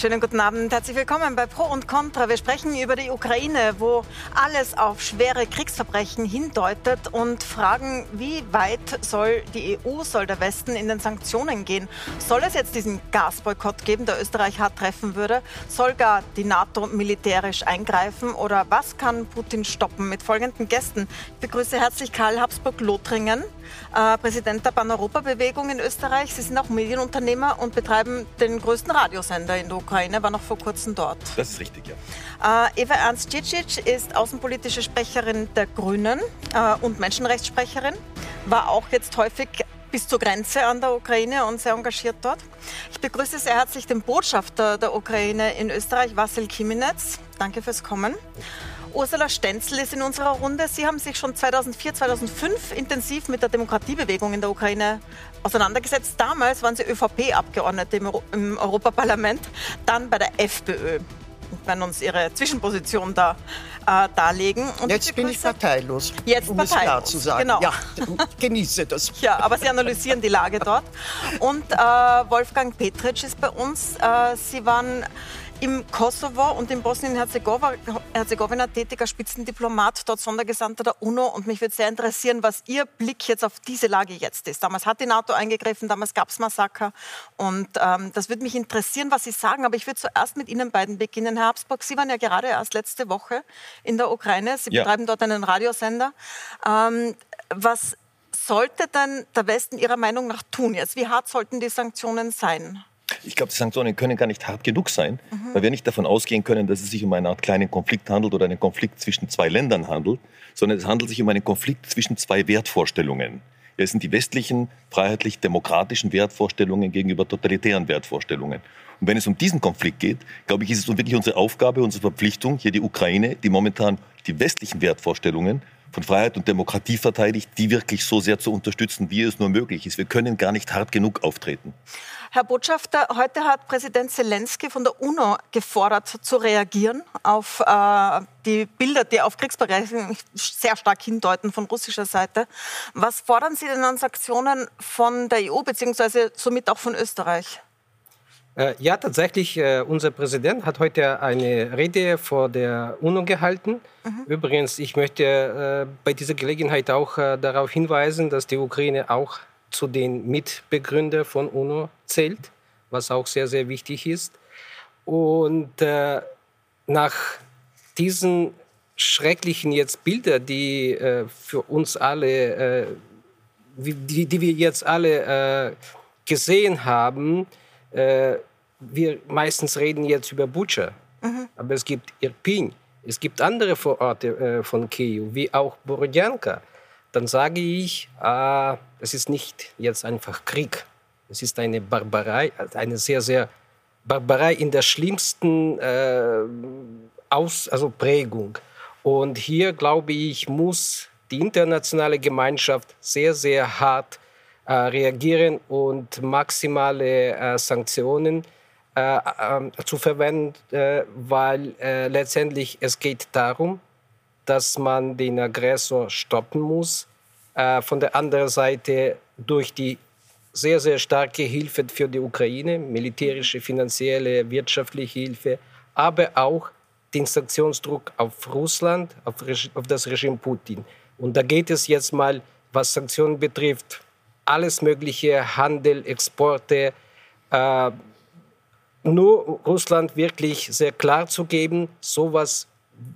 Schönen guten Abend, herzlich willkommen bei Pro und Contra. Wir sprechen über die Ukraine, wo alles auf schwere Kriegsverbrechen hindeutet und fragen, wie weit soll die EU, soll der Westen in den Sanktionen gehen? Soll es jetzt diesen Gasboykott geben, der Österreich hart treffen würde? Soll gar die NATO militärisch eingreifen oder was kann Putin stoppen? Mit folgenden Gästen. Ich begrüße herzlich Karl Habsburg-Lothringen, äh, Präsident der Pan-Europa-Bewegung in Österreich. Sie sind auch Medienunternehmer und betreiben den größten Radiosender in der Ukraine, war noch vor kurzem dort. Das ist richtig, ja. Äh, Eva Ernst Cicic ist außenpolitische Sprecherin der Grünen äh, und Menschenrechtssprecherin, war auch jetzt häufig bis zur Grenze an der Ukraine und sehr engagiert dort. Ich begrüße sehr herzlich den Botschafter der Ukraine in Österreich, Vasil Kiminetz. Danke fürs Kommen. Ursula Stenzel ist in unserer Runde. Sie haben sich schon 2004, 2005 intensiv mit der Demokratiebewegung in der Ukraine auseinandergesetzt. Damals waren Sie ÖVP-Abgeordnete im, im Europaparlament, dann bei der FPÖ werden uns Ihre Zwischenposition da äh, darlegen. Und Jetzt bin ich parteilos, Jetzt um parteilos. es klar zu sagen. Genau. Ja, genieße das. Ja, aber Sie analysieren die Lage dort. Und äh, Wolfgang Petritsch ist bei uns. Äh, Sie waren im Kosovo und in Bosnien-Herzegowina tätiger Spitzendiplomat, dort Sondergesandter der UNO. Und mich würde sehr interessieren, was Ihr Blick jetzt auf diese Lage jetzt ist. Damals hat die NATO eingegriffen, damals gab es Massaker. Und ähm, das würde mich interessieren, was Sie sagen. Aber ich würde zuerst mit Ihnen beiden beginnen. Herr Habsburg, Sie waren ja gerade erst letzte Woche in der Ukraine. Sie ja. betreiben dort einen Radiosender. Ähm, was sollte denn der Westen Ihrer Meinung nach tun jetzt? Wie hart sollten die Sanktionen sein? Ich glaube, die Sanktionen können gar nicht hart genug sein, mhm. weil wir nicht davon ausgehen können, dass es sich um eine Art kleinen Konflikt handelt oder einen Konflikt zwischen zwei Ländern handelt, sondern es handelt sich um einen Konflikt zwischen zwei Wertvorstellungen. Es sind die westlichen, freiheitlich-demokratischen Wertvorstellungen gegenüber totalitären Wertvorstellungen. Und wenn es um diesen Konflikt geht, glaube ich, ist es wirklich unsere Aufgabe, unsere Verpflichtung, hier die Ukraine, die momentan die westlichen Wertvorstellungen von Freiheit und Demokratie verteidigt, die wirklich so sehr zu unterstützen, wie es nur möglich ist. Wir können gar nicht hart genug auftreten. Herr Botschafter, heute hat Präsident Zelensky von der UNO gefordert, zu reagieren auf äh, die Bilder, die auf Kriegsbereiche sehr stark hindeuten von russischer Seite. Was fordern Sie denn an Sanktionen von der EU bzw. somit auch von Österreich? Äh, ja, tatsächlich, äh, unser Präsident hat heute eine Rede vor der UNO gehalten. Mhm. Übrigens, ich möchte äh, bei dieser Gelegenheit auch darauf hinweisen, dass die Ukraine auch zu den Mitbegründern von UNO zählt, was auch sehr, sehr wichtig ist. Und nach diesen schrecklichen jetzt Bilder, die für uns alle, die, die, wir jetzt alle gesehen haben, äh, wir meistens reden jetzt über Bucha, mhm. aber es gibt Irpin, es gibt andere Vororte äh, von Kiew, wie auch Borodjanka dann sage ich, ah, es ist nicht jetzt einfach Krieg. Es ist eine Barbarei, eine sehr, sehr Barbarei in der schlimmsten äh, Aus, also Prägung. Und hier, glaube ich, muss die internationale Gemeinschaft sehr, sehr hart äh, reagieren und maximale äh, Sanktionen äh, äh, zu verwenden, äh, weil letztendlich es geht darum, dass man den Aggressor stoppen muss. Äh, von der anderen Seite durch die sehr, sehr starke Hilfe für die Ukraine, militärische, finanzielle, wirtschaftliche Hilfe, aber auch den Sanktionsdruck auf Russland, auf, auf das Regime Putin. Und da geht es jetzt mal, was Sanktionen betrifft, alles mögliche, Handel, Exporte, äh, nur Russland wirklich sehr klar zu geben, sowas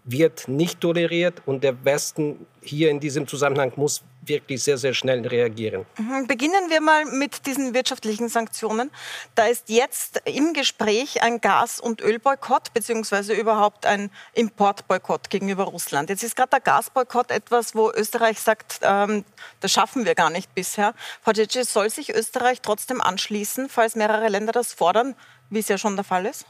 wird nicht toleriert und der Westen hier in diesem Zusammenhang muss wirklich sehr, sehr schnell reagieren. Mhm. Beginnen wir mal mit diesen wirtschaftlichen Sanktionen. Da ist jetzt im Gespräch ein Gas- und Ölboykott beziehungsweise überhaupt ein Importboykott gegenüber Russland. Jetzt ist gerade der Gasboykott etwas, wo Österreich sagt, ähm, das schaffen wir gar nicht bisher. Frau Cece, soll sich Österreich trotzdem anschließen, falls mehrere Länder das fordern, wie es ja schon der Fall ist?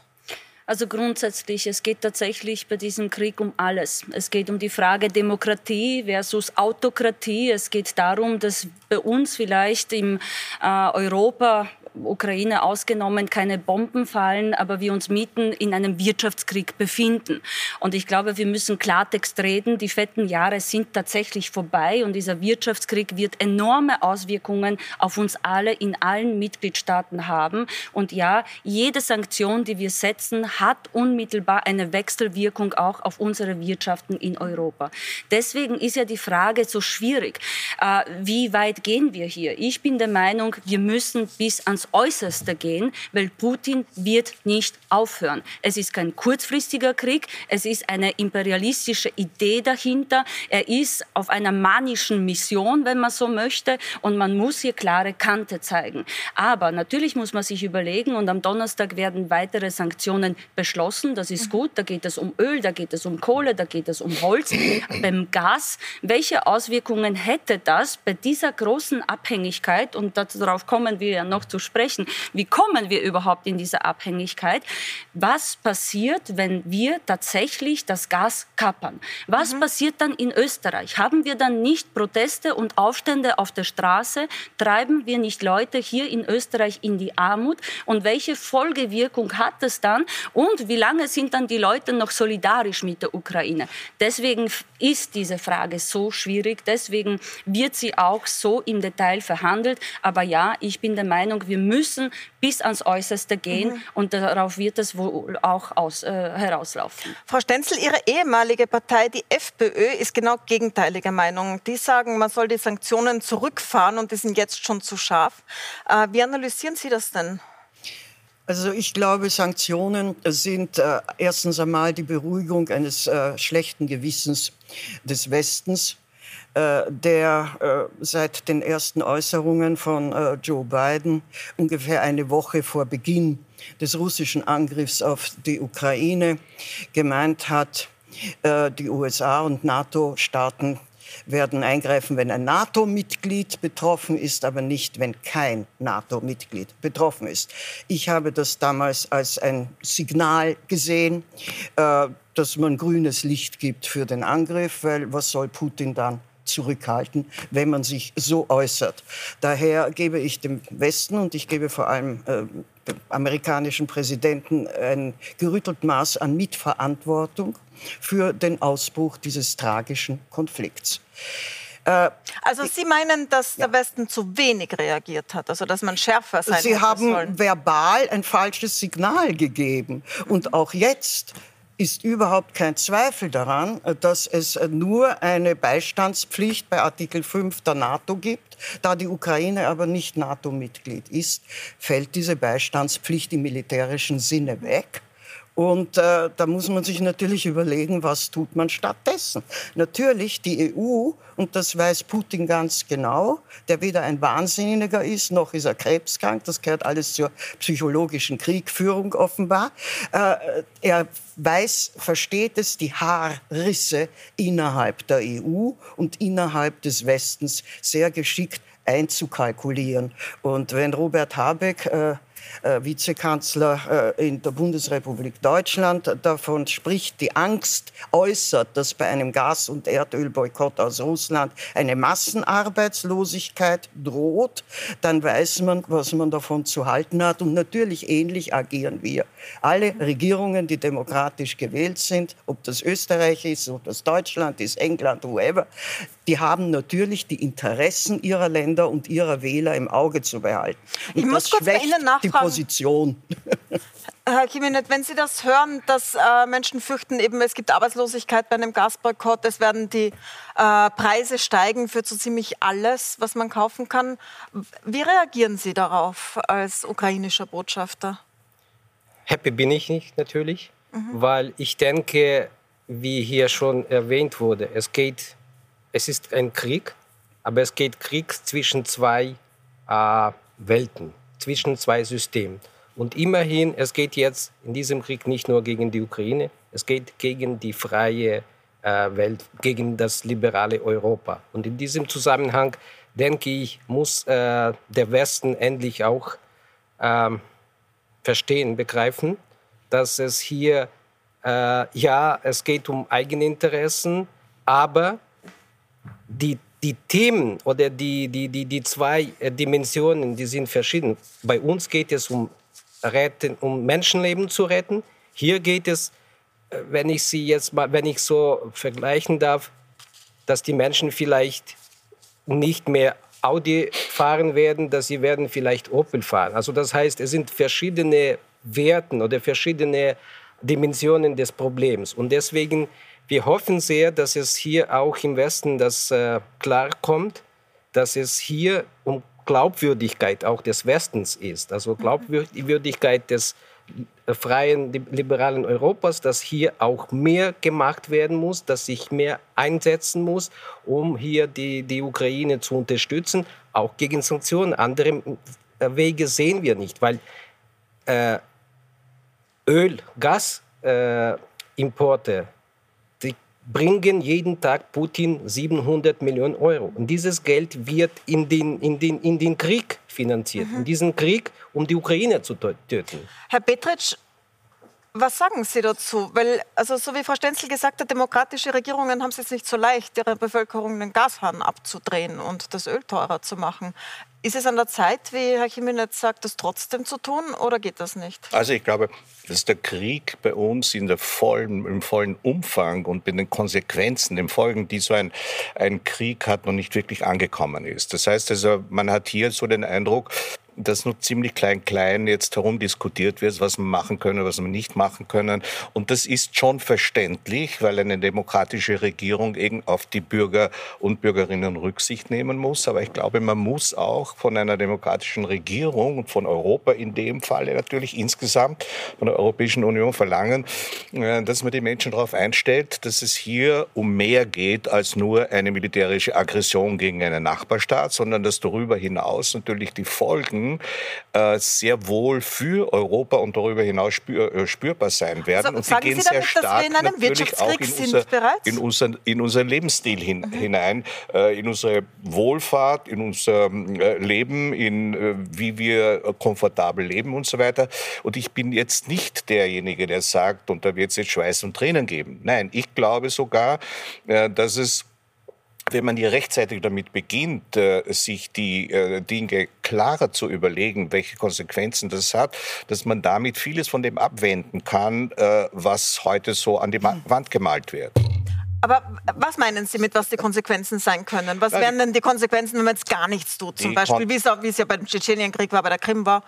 Also grundsätzlich, es geht tatsächlich bei diesem Krieg um alles. Es geht um die Frage Demokratie versus Autokratie. Es geht darum, dass bei uns vielleicht im äh, Europa Ukraine ausgenommen, keine Bomben fallen, aber wir uns mitten in einem Wirtschaftskrieg befinden. Und ich glaube, wir müssen Klartext reden. Die fetten Jahre sind tatsächlich vorbei und dieser Wirtschaftskrieg wird enorme Auswirkungen auf uns alle in allen Mitgliedstaaten haben. Und ja, jede Sanktion, die wir setzen, hat unmittelbar eine Wechselwirkung auch auf unsere Wirtschaften in Europa. Deswegen ist ja die Frage so schwierig. Äh, wie weit gehen wir hier? Ich bin der Meinung, wir müssen bis ans Äußerste gehen, weil Putin wird nicht aufhören. Es ist kein kurzfristiger Krieg, es ist eine imperialistische Idee dahinter. Er ist auf einer manischen Mission, wenn man so möchte, und man muss hier klare Kante zeigen. Aber natürlich muss man sich überlegen, und am Donnerstag werden weitere Sanktionen beschlossen. Das ist gut. Da geht es um Öl, da geht es um Kohle, da geht es um Holz. Beim Gas, welche Auswirkungen hätte das bei dieser großen Abhängigkeit? Und darauf kommen wir ja noch zu sprechen. Wie kommen wir überhaupt in diese Abhängigkeit? Was passiert, wenn wir tatsächlich das Gas kappern? Was mhm. passiert dann in Österreich? Haben wir dann nicht Proteste und Aufstände auf der Straße? Treiben wir nicht Leute hier in Österreich in die Armut? Und welche Folgewirkung hat es dann? Und wie lange sind dann die Leute noch solidarisch mit der Ukraine? Deswegen ist diese Frage so schwierig. Deswegen wird sie auch so im Detail verhandelt. Aber ja, ich bin der Meinung, wir müssen bis ans Äußerste gehen mhm. und darauf wird es wohl auch aus, äh, herauslaufen. Frau Stenzel, Ihre ehemalige Partei, die FPÖ, ist genau gegenteiliger Meinung. Die sagen, man soll die Sanktionen zurückfahren und die sind jetzt schon zu scharf. Äh, wie analysieren Sie das denn? Also ich glaube, Sanktionen sind äh, erstens einmal die Beruhigung eines äh, schlechten Gewissens des Westens, der äh, seit den ersten Äußerungen von äh, Joe Biden ungefähr eine Woche vor Beginn des russischen Angriffs auf die Ukraine gemeint hat, äh, die USA und NATO-Staaten werden eingreifen, wenn ein NATO-Mitglied betroffen ist, aber nicht, wenn kein NATO-Mitglied betroffen ist. Ich habe das damals als ein Signal gesehen, äh, dass man grünes Licht gibt für den Angriff, weil was soll Putin dann zurückhalten, wenn man sich so äußert. Daher gebe ich dem Westen und ich gebe vor allem äh, dem amerikanischen Präsidenten ein gerüttelt Maß an Mitverantwortung für den Ausbruch dieses tragischen Konflikts. Äh, also Sie meinen, dass ja. der Westen zu wenig reagiert hat, also dass man schärfer sein Sie haben sollen. verbal ein falsches Signal gegeben. Und auch jetzt ist überhaupt kein Zweifel daran, dass es nur eine Beistandspflicht bei Artikel 5 der NATO gibt. Da die Ukraine aber nicht NATO-Mitglied ist, fällt diese Beistandspflicht im militärischen Sinne weg. Und äh, da muss man sich natürlich überlegen, was tut man stattdessen. Natürlich die EU, und das weiß Putin ganz genau, der weder ein Wahnsinniger ist, noch ist er krebskrank, das gehört alles zur psychologischen Kriegführung offenbar. Äh, er weiß, versteht es, die Haarrisse innerhalb der EU und innerhalb des Westens sehr geschickt einzukalkulieren. Und wenn Robert Habeck äh, äh, Vizekanzler äh, in der Bundesrepublik Deutschland davon spricht, die Angst äußert, dass bei einem Gas- und Erdölboykott aus Russland eine Massenarbeitslosigkeit droht, dann weiß man, was man davon zu halten hat. Und natürlich ähnlich agieren wir. Alle Regierungen, die demokratisch gewählt sind, ob das Österreich ist, ob das Deutschland ist, England, whoever, die haben natürlich die Interessen ihrer Länder und ihrer Wähler im Auge zu behalten. Und ich muss kurz bei Ihnen nachfragen. Position. Herr Kiminet, wenn Sie das hören, dass äh, Menschen fürchten, eben es gibt Arbeitslosigkeit bei einem Gasboykott, es werden die äh, Preise steigen für so ziemlich alles, was man kaufen kann. Wie reagieren Sie darauf als ukrainischer Botschafter? Happy bin ich nicht natürlich, mhm. weil ich denke, wie hier schon erwähnt wurde, es geht es ist ein Krieg, aber es geht Krieg zwischen zwei äh, Welten, zwischen zwei Systemen. Und immerhin, es geht jetzt in diesem Krieg nicht nur gegen die Ukraine, es geht gegen die freie äh, Welt, gegen das liberale Europa. Und in diesem Zusammenhang, denke ich, muss äh, der Westen endlich auch ähm, verstehen, begreifen, dass es hier, äh, ja, es geht um Eigeninteressen, aber die, die Themen oder die, die, die, die zwei äh, Dimensionen, die sind verschieden. Bei uns geht es um, retten, um Menschenleben zu retten. Hier geht es, äh, wenn ich sie jetzt mal, wenn ich so vergleichen darf, dass die Menschen vielleicht nicht mehr Audi fahren werden, dass sie werden vielleicht Opel fahren. Also das heißt, es sind verschiedene Werten oder verschiedene Dimensionen des Problems. Und deswegen, wir hoffen sehr, dass es hier auch im Westen das äh, klar kommt, dass es hier um Glaubwürdigkeit auch des Westens ist. Also mhm. Glaubwürdigkeit des freien, liberalen Europas, dass hier auch mehr gemacht werden muss, dass sich mehr einsetzen muss, um hier die, die Ukraine zu unterstützen, auch gegen Sanktionen. Andere äh, Wege sehen wir nicht, weil äh, Öl, Gasimporte, äh, die bringen jeden Tag Putin 700 Millionen Euro. Und dieses Geld wird in den, in den, in den Krieg finanziert. Mhm. In diesen Krieg, um die Ukraine zu töten. Herr Petritsch, was sagen Sie dazu? Weil, also so wie Frau Stenzel gesagt hat, demokratische Regierungen haben es jetzt nicht so leicht, ihrer Bevölkerung den Gashahn abzudrehen und das Öl teurer zu machen. Ist es an der Zeit, wie Herr Chimenez sagt, das trotzdem zu tun oder geht das nicht? Also ich glaube, dass der Krieg bei uns in der vollen, im vollen Umfang und mit den Konsequenzen, den Folgen, die so ein, ein Krieg hat, noch nicht wirklich angekommen ist. Das heißt also, man hat hier so den Eindruck, dass nur ziemlich klein-klein jetzt herumdiskutiert wird, was man machen können, was man nicht machen können. Und das ist schon verständlich, weil eine demokratische Regierung eben auf die Bürger und Bürgerinnen Rücksicht nehmen muss. Aber ich glaube, man muss auch von einer demokratischen Regierung und von Europa in dem Falle natürlich insgesamt von der Europäischen Union verlangen, äh, dass man die Menschen darauf einstellt, dass es hier um mehr geht als nur eine militärische Aggression gegen einen Nachbarstaat, sondern dass darüber hinaus natürlich die Folgen Folgen äh, sehr wohl für Europa und darüber hinaus spür, äh, spürbar sein werden. So, und sie gehen sehr stark natürlich auch in, unser, in, unser, in unseren Lebensstil hin, mhm. hinein, äh, in unsere Wohlfahrt, in unser äh, Leben, in äh, wie wir komfortabel leben und so weiter. Und ich bin jetzt nicht derjenige, der sagt, und da wird es jetzt Schweiß und Tränen geben. Nein, ich glaube sogar, äh, dass es wenn man hier rechtzeitig damit beginnt, äh, sich die äh, Dinge klarer zu überlegen, welche Konsequenzen das hat, dass man damit vieles von dem abwenden kann, äh, was heute so an die Wand gemalt wird. Aber was meinen Sie mit, was die Konsequenzen sein können? Was wären denn die Konsequenzen, wenn man jetzt gar nichts tut? Zum Beispiel, wie es ja beim Tschetschenienkrieg war, bei der Krim war.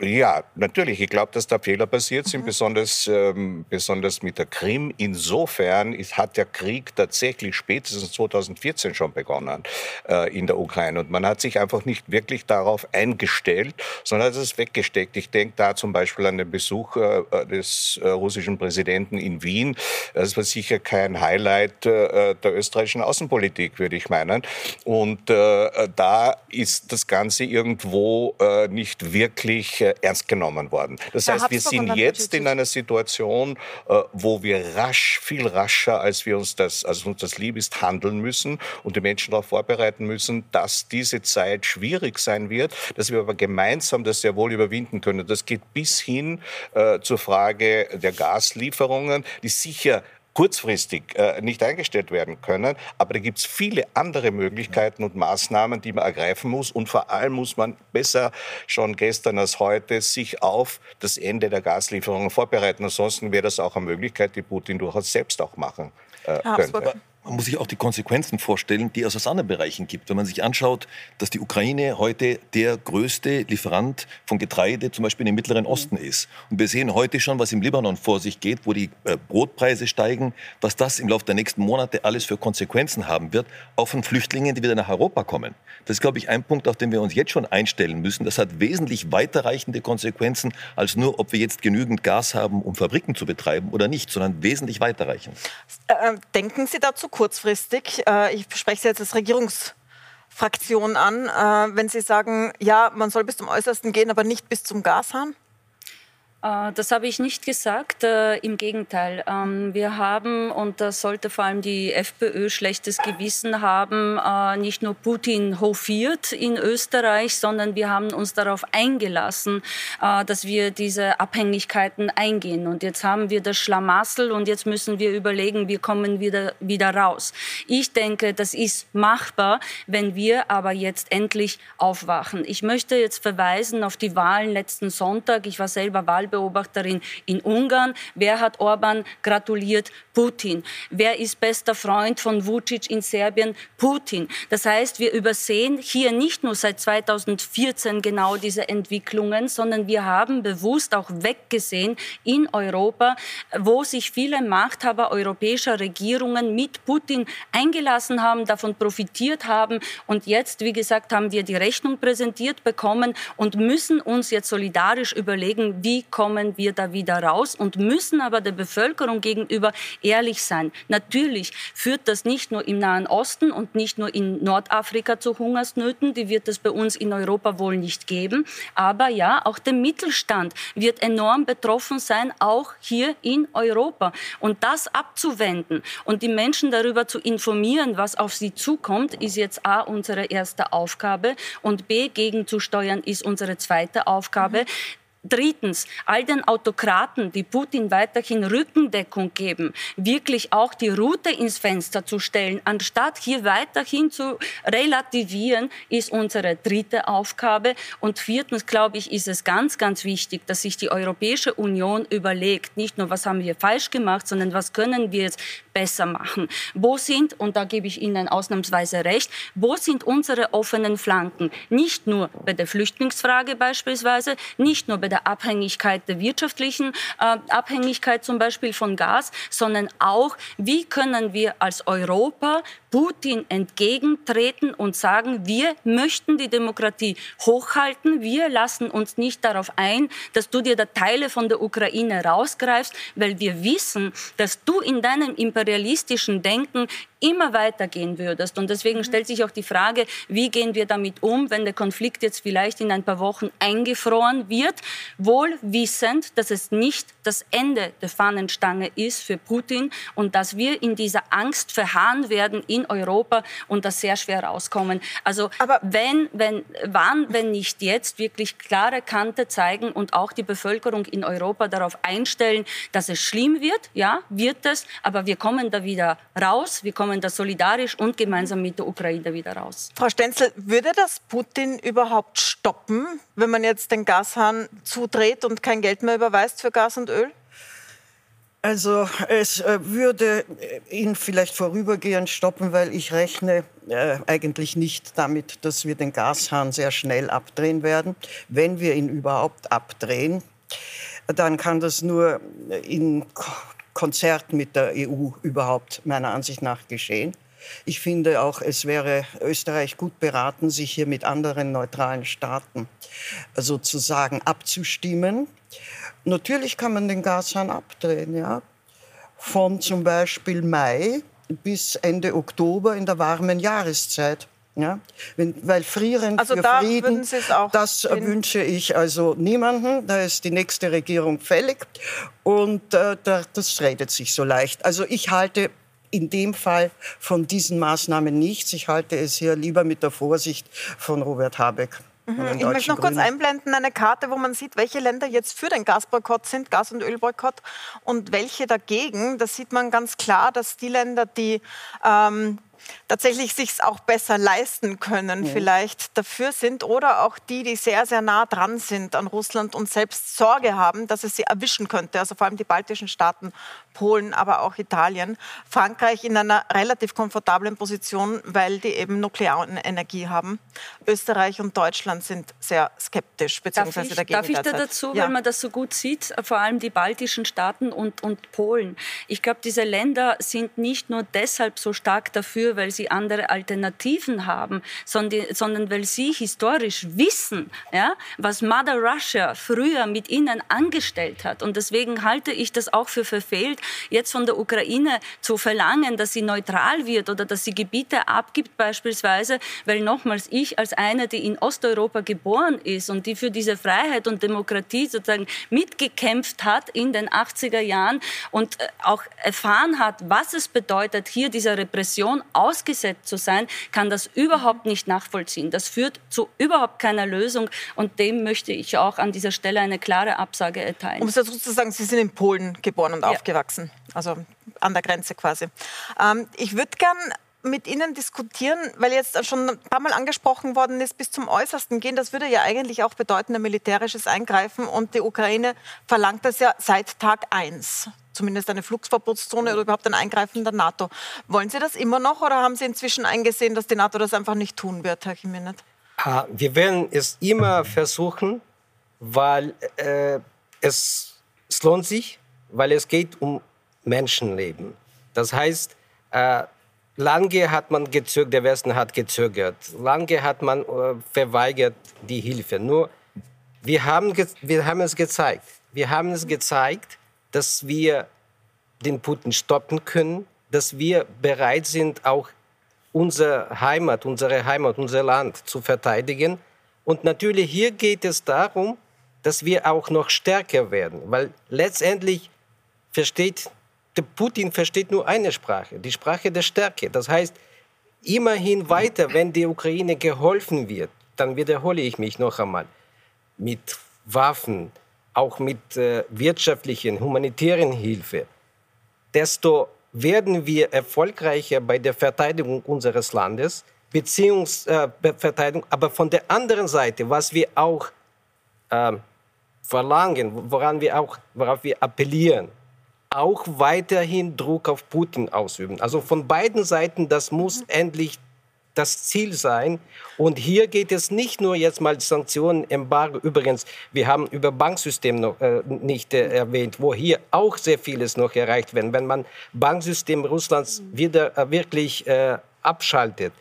Ja, natürlich. Ich glaube, dass da Fehler passiert sind, mhm. besonders, ähm, besonders mit der Krim. Insofern ist, hat der Krieg tatsächlich spätestens 2014 schon begonnen äh, in der Ukraine. Und man hat sich einfach nicht wirklich darauf eingestellt, sondern hat es weggesteckt. Ich denke da zum Beispiel an den Besuch äh, des äh, russischen Präsidenten in Wien. Das war sicher kein Highlight äh, der österreichischen Außenpolitik, würde ich meinen. Und äh, da ist das Ganze irgendwo äh, nicht wirklich ernst genommen worden. Das da heißt, wir sind jetzt in einer Situation, äh, wo wir rasch, viel rascher, als wir uns das, als uns das lieb ist, handeln müssen und die Menschen darauf vorbereiten müssen, dass diese Zeit schwierig sein wird, dass wir aber gemeinsam das sehr wohl überwinden können. Das geht bis hin äh, zur Frage der Gaslieferungen, die sicher kurzfristig äh, nicht eingestellt werden können. Aber da gibt es viele andere Möglichkeiten und Maßnahmen, die man ergreifen muss. Und vor allem muss man besser schon gestern als heute sich auf das Ende der Gaslieferungen vorbereiten. Ansonsten wäre das auch eine Möglichkeit, die Putin durchaus selbst auch machen äh, könnte. Man muss sich auch die Konsequenzen vorstellen, die es aus anderen Bereichen gibt. Wenn man sich anschaut, dass die Ukraine heute der größte Lieferant von Getreide zum Beispiel im Mittleren mhm. Osten ist. Und wir sehen heute schon, was im Libanon vor sich geht, wo die äh, Brotpreise steigen, was das im Laufe der nächsten Monate alles für Konsequenzen haben wird, auch von Flüchtlingen, die wieder nach Europa kommen. Das ist, glaube ich, ein Punkt, auf den wir uns jetzt schon einstellen müssen. Das hat wesentlich weiterreichende Konsequenzen, als nur, ob wir jetzt genügend Gas haben, um Fabriken zu betreiben oder nicht, sondern wesentlich weiterreichend. Äh, denken Sie dazu kurzfristig. Äh, ich spreche Sie jetzt als Regierungsfraktion an, äh, wenn Sie sagen, ja, man soll bis zum Äußersten gehen, aber nicht bis zum Gashahn? Äh, das habe ich nicht gesagt. Äh, Im Gegenteil. Ähm, wir haben, und das sollte vor allem die FPÖ schlechtes Gewissen haben, äh, nicht nur Putin hofiert in Österreich, sondern wir haben uns darauf eingelassen, dass wir diese Abhängigkeiten eingehen. Und jetzt haben wir das Schlamassel und jetzt müssen wir überlegen, wie kommen wir wieder raus. Ich denke, das ist machbar, wenn wir aber jetzt endlich aufwachen. Ich möchte jetzt verweisen auf die Wahlen letzten Sonntag. Ich war selber Wahl Wahlbeobachterin in Ungarn. Wer hat Orban gratuliert? Putin. Wer ist bester Freund von Vucic in Serbien? Putin. Das heißt, wir übersehen hier nicht nur seit 2014 genau diese Entwicklungen, sondern wir haben bewusst auch weggesehen in Europa, wo sich viele Machthaber europäischer Regierungen mit Putin eingelassen haben, davon profitiert haben. Und jetzt, wie gesagt, haben wir die Rechnung präsentiert bekommen und müssen uns jetzt solidarisch überlegen, wie kommen wir da wieder raus und müssen aber der Bevölkerung gegenüber ehrlich sein. Natürlich führt das nicht nur im Nahen Osten und nicht nur in Nordafrika zu Hungersnöten, die wird es bei uns in Europa wohl nicht geben, aber ja, auch der Mittelstand wird enorm betroffen sein, auch hier in Europa. Und das abzuwenden und die Menschen darüber zu informieren, was auf sie zukommt, ist jetzt A, unsere erste Aufgabe und B, gegenzusteuern ist unsere zweite Aufgabe. Mhm. Drittens, all den Autokraten, die Putin weiterhin Rückendeckung geben, wirklich auch die Route ins Fenster zu stellen, anstatt hier weiterhin zu relativieren, ist unsere dritte Aufgabe. Und viertens, glaube ich, ist es ganz, ganz wichtig, dass sich die Europäische Union überlegt, nicht nur, was haben wir falsch gemacht, sondern was können wir jetzt besser machen. Wo sind, und da gebe ich Ihnen ausnahmsweise recht, wo sind unsere offenen Flanken? Nicht nur bei der Flüchtlingsfrage beispielsweise, nicht nur bei bei der Abhängigkeit der wirtschaftlichen äh, Abhängigkeit zum Beispiel von Gas, sondern auch, wie können wir als Europa Putin entgegentreten und sagen, wir möchten die Demokratie hochhalten, wir lassen uns nicht darauf ein, dass du dir da Teile von der Ukraine rausgreifst, weil wir wissen, dass du in deinem imperialistischen Denken immer weitergehen würdest. Und deswegen stellt sich auch die Frage, wie gehen wir damit um, wenn der Konflikt jetzt vielleicht in ein paar Wochen eingefroren wird, wohl wissend, dass es nicht das Ende der Fahnenstange ist für Putin und dass wir in dieser Angst verharren werden in Europa und das sehr schwer rauskommen. Also Aber wenn, wenn, wann, wenn nicht jetzt, wirklich klare Kante zeigen und auch die Bevölkerung in Europa darauf einstellen, dass es schlimm wird, ja, wird es, aber wir kommen da wieder raus, wir kommen da solidarisch und gemeinsam mit der Ukraine wieder raus. Frau Stenzel, würde das Putin überhaupt stoppen, wenn man jetzt den Gashahn zudreht und kein Geld mehr überweist für Gas und Öl? Also es äh, würde ihn vielleicht vorübergehend stoppen, weil ich rechne äh, eigentlich nicht damit, dass wir den Gashahn sehr schnell abdrehen werden. Wenn wir ihn überhaupt abdrehen, dann kann das nur in Konzert mit der EU überhaupt meiner Ansicht nach geschehen. Ich finde auch, es wäre Österreich gut beraten, sich hier mit anderen neutralen Staaten sozusagen abzustimmen. Natürlich kann man den Gashahn abdrehen, ja. Von zum Beispiel Mai bis Ende Oktober in der warmen Jahreszeit. Ja? Wenn, weil frieren also für da Frieden, das wünsche ich also niemanden. Da ist die nächste Regierung fällig und äh, da, das redet sich so leicht. Also ich halte in dem Fall von diesen Maßnahmen nichts. Ich halte es hier lieber mit der Vorsicht von Robert Habeck. Mhm. Ich möchte noch kurz einblenden, eine Karte, wo man sieht, welche Länder jetzt für den Gasboykott sind, Gas- und Ölboykott, und welche dagegen. Da sieht man ganz klar, dass die Länder, die ähm, tatsächlich sich auch besser leisten können, ja. vielleicht dafür sind oder auch die, die sehr, sehr nah dran sind an Russland und selbst Sorge haben, dass es sie erwischen könnte. Also vor allem die baltischen Staaten, Polen, aber auch Italien. Frankreich in einer relativ komfortablen Position, weil die eben Nuklearenergie haben. Österreich und Deutschland sind sehr skeptisch, ich, dagegen. Darf ich da dazu, ja. weil man das so gut sieht, vor allem die baltischen Staaten und, und Polen. Ich glaube, diese Länder sind nicht nur deshalb so stark dafür, dafür, weil sie andere Alternativen haben, sondern, sondern weil sie historisch wissen, ja, was Mother Russia früher mit ihnen angestellt hat. Und deswegen halte ich das auch für verfehlt, jetzt von der Ukraine zu verlangen, dass sie neutral wird oder dass sie Gebiete abgibt beispielsweise, weil nochmals ich als eine, die in Osteuropa geboren ist und die für diese Freiheit und Demokratie sozusagen mitgekämpft hat in den 80er Jahren und äh, auch erfahren hat, was es bedeutet, hier dieser Repression ausgesetzt zu sein, kann das überhaupt nicht nachvollziehen. Das führt zu überhaupt keiner Lösung und dem möchte ich auch an dieser Stelle eine klare Absage erteilen. Um es dazu zu sagen, Sie sind in Polen geboren und ja. aufgewachsen, also an der Grenze quasi. Ähm, ich würde gern mit Ihnen diskutieren, weil jetzt schon ein paar Mal angesprochen worden ist, bis zum Äußersten gehen. Das würde ja eigentlich auch bedeuten, ein militärisches Eingreifen. Und die Ukraine verlangt das ja seit Tag eins. Zumindest eine Flugsverbotszone oder überhaupt ein Eingreifen der NATO. Wollen Sie das immer noch oder haben Sie inzwischen eingesehen, dass die NATO das einfach nicht tun wird, Herr Jiménez? Ah, wir werden es immer versuchen, weil äh, es, es lohnt sich, weil es geht um Menschenleben. Das heißt, äh, Lange hat man gezögert, der Westen hat gezögert. Lange hat man äh, verweigert die Hilfe. Nur wir haben, wir haben es gezeigt. Wir haben es gezeigt, dass wir den Putin stoppen können, dass wir bereit sind, auch unsere Heimat, unsere Heimat, unser Land zu verteidigen. Und natürlich hier geht es darum, dass wir auch noch stärker werden, weil letztendlich versteht der Putin versteht nur eine Sprache, die Sprache der Stärke. Das heißt, immerhin weiter, wenn der Ukraine geholfen wird, dann wiederhole ich mich noch einmal, mit Waffen, auch mit äh, wirtschaftlichen, humanitären Hilfe, desto werden wir erfolgreicher bei der Verteidigung unseres Landes, Beziehungsverteidigung. Äh, aber von der anderen Seite, was wir auch äh, verlangen, woran wir auch, worauf wir appellieren, auch weiterhin Druck auf Putin ausüben. Also von beiden Seiten, das muss endlich das Ziel sein. Und hier geht es nicht nur jetzt mal Sanktionen, Embargo. Übrigens, wir haben über Banksystem noch äh, nicht äh, erwähnt, wo hier auch sehr vieles noch erreicht wird. Wenn man Banksystem Russlands wieder äh, wirklich äh, abschaltet.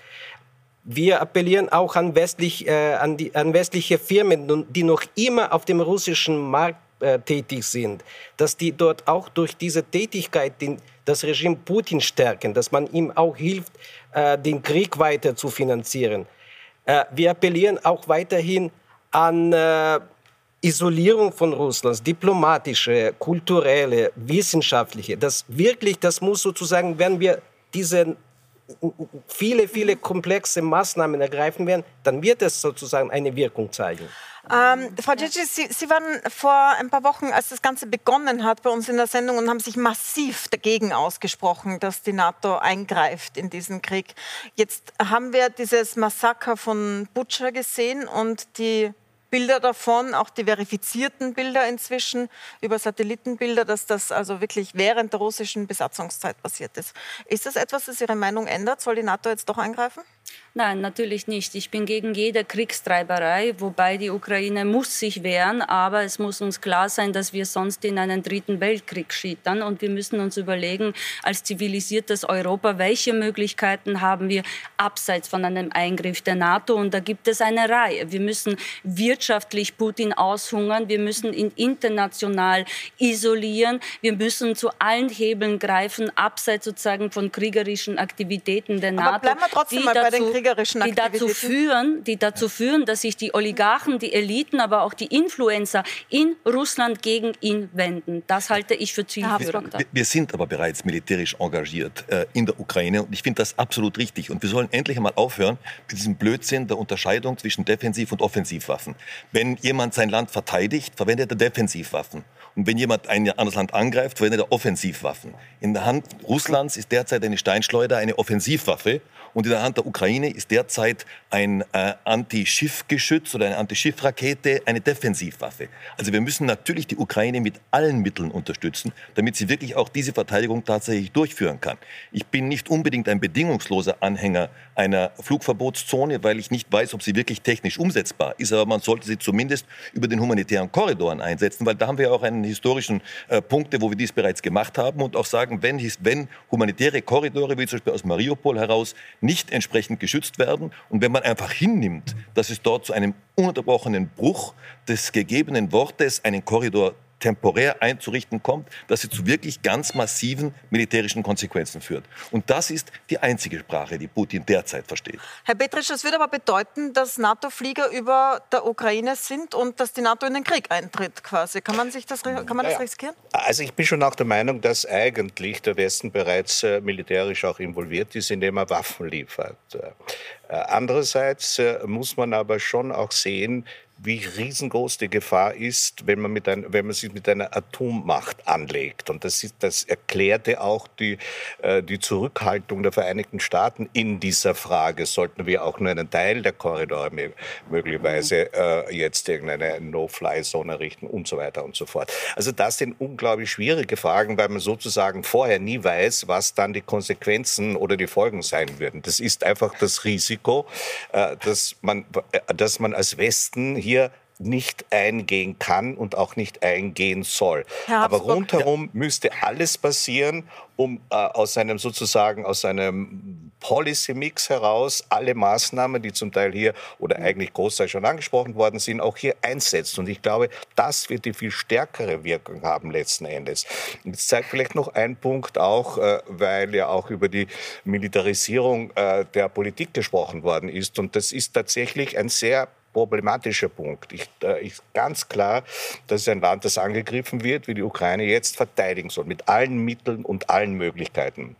Wir appellieren auch an, westlich, äh, an, die, an westliche Firmen, die noch immer auf dem russischen Markt äh, tätig sind, dass die dort auch durch diese Tätigkeit den, das Regime Putin stärken, dass man ihm auch hilft, äh, den Krieg weiter zu finanzieren. Äh, wir appellieren auch weiterhin an äh, Isolierung von Russlands, diplomatische, kulturelle, wissenschaftliche. Das wirklich, das muss sozusagen, wenn wir diese viele, viele komplexe Maßnahmen ergreifen werden, dann wird es sozusagen eine Wirkung zeigen. Ähm, Frau Gigi, Sie, Sie, waren vor ein paar Wochen, als das Ganze begonnen hat, bei uns in der Sendung und haben sich massiv dagegen ausgesprochen, dass die NATO eingreift in diesen Krieg. Jetzt haben wir dieses Massaker von Butcher gesehen und die Bilder davon, auch die verifizierten Bilder inzwischen über Satellitenbilder, dass das also wirklich während der russischen Besatzungszeit passiert ist. Ist das etwas, das Ihre Meinung ändert? Soll die NATO jetzt doch eingreifen? Nein, natürlich nicht. Ich bin gegen jede Kriegstreiberei, wobei die Ukraine muss sich wehren, aber es muss uns klar sein, dass wir sonst in einen dritten Weltkrieg schittern und wir müssen uns überlegen, als zivilisiertes Europa, welche Möglichkeiten haben wir abseits von einem Eingriff der NATO und da gibt es eine Reihe. Wir müssen wirtschaftlich Putin aushungern, wir müssen ihn international isolieren, wir müssen zu allen Hebeln greifen, abseits sozusagen von kriegerischen Aktivitäten der NATO. Aber bleiben wir trotzdem mal bei den kriegerischen die dazu führen, die dazu führen, dass sich die Oligarchen, die Eliten, aber auch die Influencer in Russland gegen ihn wenden. Das halte ich für zielführend. Wir, wir sind aber bereits militärisch engagiert äh, in der Ukraine und ich finde das absolut richtig. Und wir sollen endlich einmal aufhören mit diesem Blödsinn der Unterscheidung zwischen Defensiv- und Offensivwaffen. Wenn jemand sein Land verteidigt, verwendet er Defensivwaffen. Und wenn jemand ein anderes Land angreift, verwendet er Offensivwaffen. In der Hand Russlands ist derzeit eine Steinschleuder eine Offensivwaffe Und in der Hand der Ukraine ist derzeit ein äh, Anti-Schiffgeschütz oder eine Anti-Schiffrakete eine Defensivwaffe. Also wir müssen natürlich die Ukraine mit allen Mitteln unterstützen, damit sie wirklich auch diese Verteidigung tatsächlich durchführen kann. Ich bin nicht unbedingt ein bedingungsloser Anhänger einer Flugverbotszone, weil ich nicht weiß, ob sie wirklich technisch umsetzbar ist. Aber man sollte sie zumindest über den humanitären Korridoren einsetzen, weil da haben wir auch einen historischen äh, Punkte, wo wir dies bereits gemacht haben und auch sagen, wenn, wenn humanitäre Korridore, wie zum Beispiel aus Mariupol heraus, nicht entsprechend geschützt werden und wenn man einfach hinnimmt, dass es dort zu einem ununterbrochenen Bruch des gegebenen Wortes einen Korridor temporär einzurichten kommt, dass sie zu wirklich ganz massiven militärischen Konsequenzen führt. Und das ist die einzige Sprache, die Putin derzeit versteht. Herr Petrisch, das würde aber bedeuten, dass NATO-Flieger über der Ukraine sind und dass die NATO in den Krieg eintritt quasi. Kann man, sich das, kann man das riskieren? Also ich bin schon auch der Meinung, dass eigentlich der Westen bereits äh, militärisch auch involviert ist, indem er Waffen liefert. Äh, andererseits äh, muss man aber schon auch sehen, wie riesengroß die Gefahr ist, wenn man, mit ein, wenn man sich mit einer Atommacht anlegt. Und das, ist, das erklärte auch die, äh, die Zurückhaltung der Vereinigten Staaten in dieser Frage. Sollten wir auch nur einen Teil der Korridore möglicherweise äh, jetzt irgendeine No-Fly-Zone errichten und so weiter und so fort. Also das sind unglaublich schwierige Fragen, weil man sozusagen vorher nie weiß, was dann die Konsequenzen oder die Folgen sein würden. Das ist einfach das Risiko, äh, dass, man, äh, dass man als Westen hier nicht eingehen kann und auch nicht eingehen soll. Aber rundherum ja. müsste alles passieren, um äh, aus einem sozusagen aus einem Policy-Mix heraus alle Maßnahmen, die zum Teil hier oder eigentlich großteils schon angesprochen worden sind, auch hier einsetzt. Und ich glaube, das wird die viel stärkere Wirkung haben letzten Endes. Und jetzt zeigt vielleicht noch ein Punkt auch, äh, weil ja auch über die Militarisierung äh, der Politik gesprochen worden ist. Und das ist tatsächlich ein sehr problematischer Punkt. Ich, äh, ist ganz klar, dass es ein Land, das angegriffen wird, wie die Ukraine jetzt verteidigen soll, mit allen Mitteln und allen Möglichkeiten.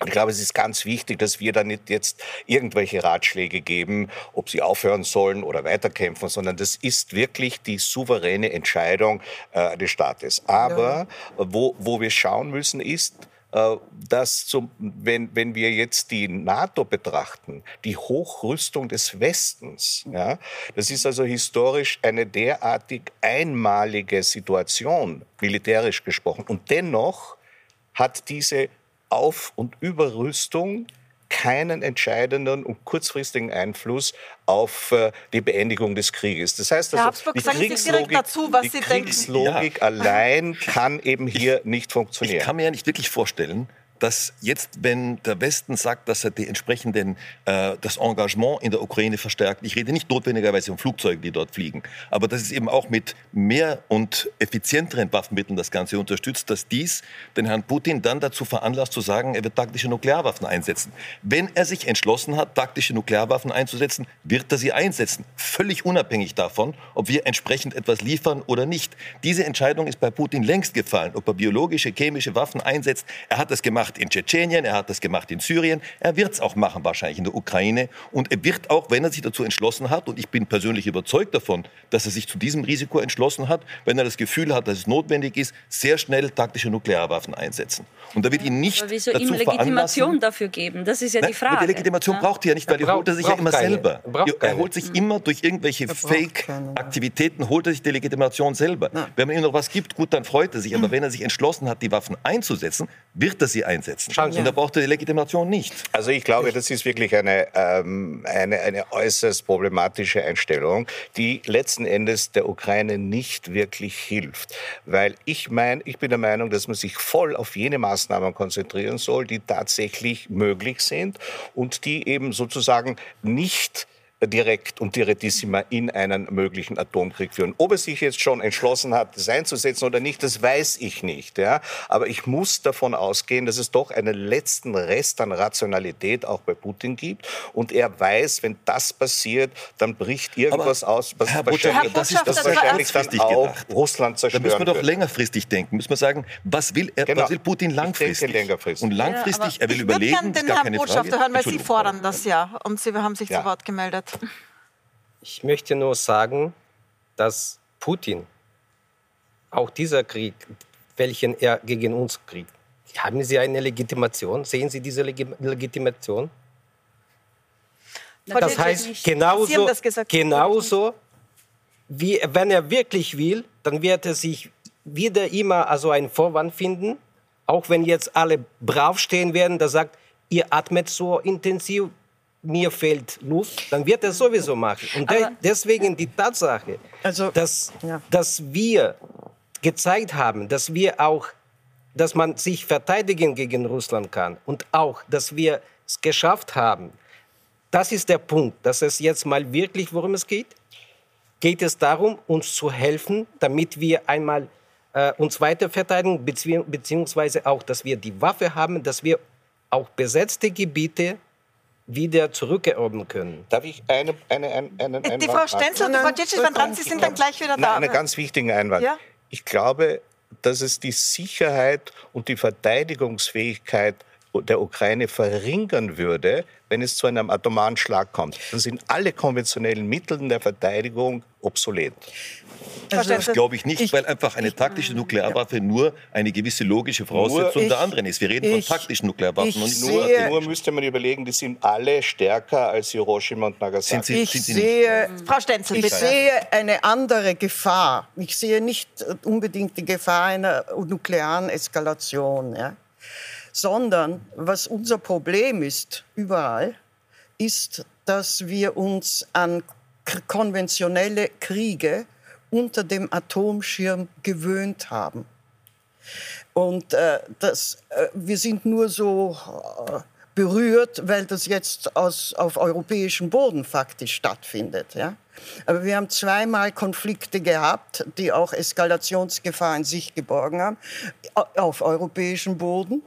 Und ich glaube, es ist ganz wichtig, dass wir da nicht jetzt irgendwelche Ratschläge geben, ob sie aufhören sollen oder weiterkämpfen, sondern das ist wirklich die souveräne Entscheidung äh, des Staates. Aber ja. wo, wo wir schauen müssen, ist, dass zum, wenn, wenn wir jetzt die NATO betrachten, die Hochrüstung des Westens, ja, das ist also historisch eine derartig einmalige Situation, militärisch gesprochen. Und dennoch hat diese Auf- und Überrüstung keinen entscheidenden und kurzfristigen Einfluss auf äh, die Beendigung des Krieges. Das heißt, also, die Kriegslogik, dazu, die Kriegslogik allein kann eben hier nicht funktionieren. Ich kann mir ja nicht wirklich vorstellen, dass jetzt, wenn der Westen sagt, dass er die entsprechenden, äh, das Engagement in der Ukraine verstärkt, ich rede nicht notwendigerweise um Flugzeuge, die dort fliegen, aber dass es eben auch mit mehr und effizienteren Waffenmitteln das Ganze unterstützt, dass dies den Herrn Putin dann dazu veranlasst zu sagen, er wird taktische Nuklearwaffen einsetzen. Wenn er sich entschlossen hat, taktische Nuklearwaffen einzusetzen, wird er sie einsetzen, völlig unabhängig davon, ob wir entsprechend etwas liefern oder nicht. Diese Entscheidung ist bei Putin längst gefallen, ob er biologische, chemische Waffen einsetzt. Er hat das gemacht gemacht in Tschetschenien, er hat das gemacht in Syrien, er wird es auch machen wahrscheinlich in der Ukraine und er wird auch, wenn er sich dazu entschlossen hat, und ich bin persönlich überzeugt davon, dass er sich zu diesem Risiko entschlossen hat, wenn er das Gefühl hat, dass es notwendig ist, sehr schnell taktische Nuklearwaffen einsetzen. Und da wird ihn nicht aber wieso dazu ihm Legitimation dafür geben? Das ist ja die Frage. Aber die Legitimation ja? braucht er ja nicht, weil er holt er sich ja immer keine. selber. Er, er holt sich immer durch irgendwelche Fake-Aktivitäten, holt er sich die Legitimation selber. Ja. Wenn man ihm noch was gibt, gut, dann freut er sich. Aber wenn er sich entschlossen hat, die Waffen einzusetzen, wird er sie einsetzen einsetzen. Ja. Und da braucht er die Legitimation nicht. Also ich glaube, das ist wirklich eine, ähm, eine, eine äußerst problematische Einstellung, die letzten Endes der Ukraine nicht wirklich hilft. Weil ich meine, ich bin der Meinung, dass man sich voll auf jene Maßnahmen konzentrieren soll, die tatsächlich möglich sind und die eben sozusagen nicht direkt und direttissima in einen möglichen Atomkrieg führen. Ob er sich jetzt schon entschlossen hat, das einzusetzen oder nicht, das weiß ich nicht. Ja? Aber ich muss davon ausgehen, dass es doch einen letzten Rest an Rationalität auch bei Putin gibt. Und er weiß, wenn das passiert, dann bricht irgendwas Aber aus, was Herr wahrscheinlich, das ist das wahrscheinlich dann auch gedacht. Russland zerstören Da müssen wir doch wird. längerfristig denken. Müssen wir sagen, was will, er, genau. was will Putin langfristig? längerfristig. Und langfristig, ja, er will überlegen, Ich würde gerne den Herrn Botschafter hören, weil Sie fordern das ja. Und Sie haben sich ja. zu Wort gemeldet. Ich möchte nur sagen, dass Putin, auch dieser Krieg, welchen er gegen uns kriegt, haben Sie eine Legitimation? Sehen Sie diese Legitimation? Das heißt, genauso, das genauso wie, wenn er wirklich will, dann wird er sich wieder immer also einen Vorwand finden, auch wenn jetzt alle brav stehen werden, der sagt, ihr atmet so intensiv, mir fehlt Luft, dann wird er sowieso machen. Und de deswegen die Tatsache, also, dass, ja. dass wir gezeigt haben, dass wir auch, dass man sich verteidigen gegen Russland kann und auch, dass wir es geschafft haben. Das ist der Punkt, dass es jetzt mal wirklich, worum es geht. Geht es darum, uns zu helfen, damit wir einmal äh, uns weiter verteidigen, beziehungsweise auch, dass wir die Waffe haben, dass wir auch besetzte Gebiete wieder zurückerobern können. Darf ich eine, eine, eine, einen Einwand Die Frau Stenzel und die Frau Tschitschis waren dran, Sie sind dann gleich wieder da. Einen ganz wichtigen Einwand. Ja? Ich glaube, dass es die Sicherheit und die Verteidigungsfähigkeit der Ukraine verringern würde, wenn es zu einem atomaren Schlag kommt. Dann sind alle konventionellen Mittel der Verteidigung obsolet. Also, das glaube ich nicht, ich, weil einfach eine taktische Nuklearwaffe ja. nur eine gewisse logische Voraussetzung ich, der anderen ist. Wir reden ich, von taktischen Nuklearwaffen. und nur, nur müsste man überlegen, die sind alle stärker als Hiroshima und Nagasaki. Sind sie, ich sind sie sehe, Frau Stenzel, ich bitte. sehe eine andere Gefahr. Ich sehe nicht unbedingt die Gefahr einer nuklearen Eskalation. Ja? Sondern was unser Problem ist überall, ist, dass wir uns an konventionelle Kriege unter dem Atomschirm gewöhnt haben. Und äh, das, äh, wir sind nur so äh, berührt, weil das jetzt aus, auf europäischem Boden faktisch stattfindet. Ja? Aber wir haben zweimal Konflikte gehabt, die auch Eskalationsgefahr in sich geborgen haben, auf europäischem Boden,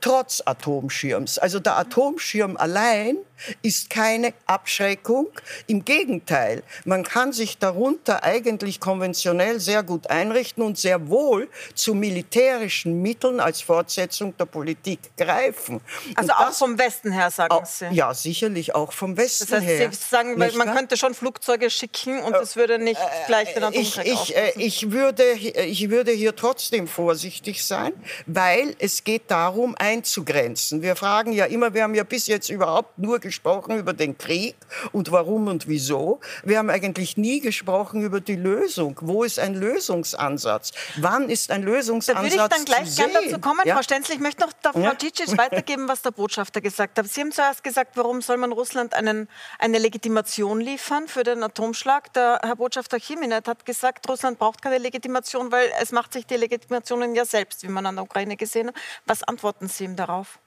trotz Atomschirms. Also der Atomschirm allein ist keine Abschreckung. Im Gegenteil, man kann sich darunter eigentlich konventionell sehr gut einrichten und sehr wohl zu militärischen Mitteln als Fortsetzung der Politik greifen. Also auch vom Westen her, sagen auch, Sie? Ja, sicherlich auch vom Westen das heißt, her. Sie sagen, man könnte schon Flugzeuge schicken und es würde nicht äh, gleich den Atomkrieg ich, ich, äh, ich, würde, ich würde hier trotzdem vorsichtig sein, weil es geht darum, einzugrenzen. Wir fragen ja immer, wir haben ja bis jetzt überhaupt nur gesprochen über den Krieg und warum und wieso. Wir haben eigentlich nie gesprochen über die Lösung. Wo ist ein Lösungsansatz? Wann ist ein Lösungsansatz? Da würde ich dann gleich gerne dazu kommen, ja? Frau Stenzel. Ich möchte noch der Frau ja? Weitergeben, was der Botschafter gesagt hat. Sie haben zuerst gesagt, warum soll man Russland einen, eine Legitimation liefern für den Atom Atomschlag. Der Herr Botschafter Chiminet hat gesagt, Russland braucht keine Legitimation, weil es macht sich die Legitimationen ja selbst, wie man an der Ukraine gesehen hat. Was antworten Sie ihm darauf?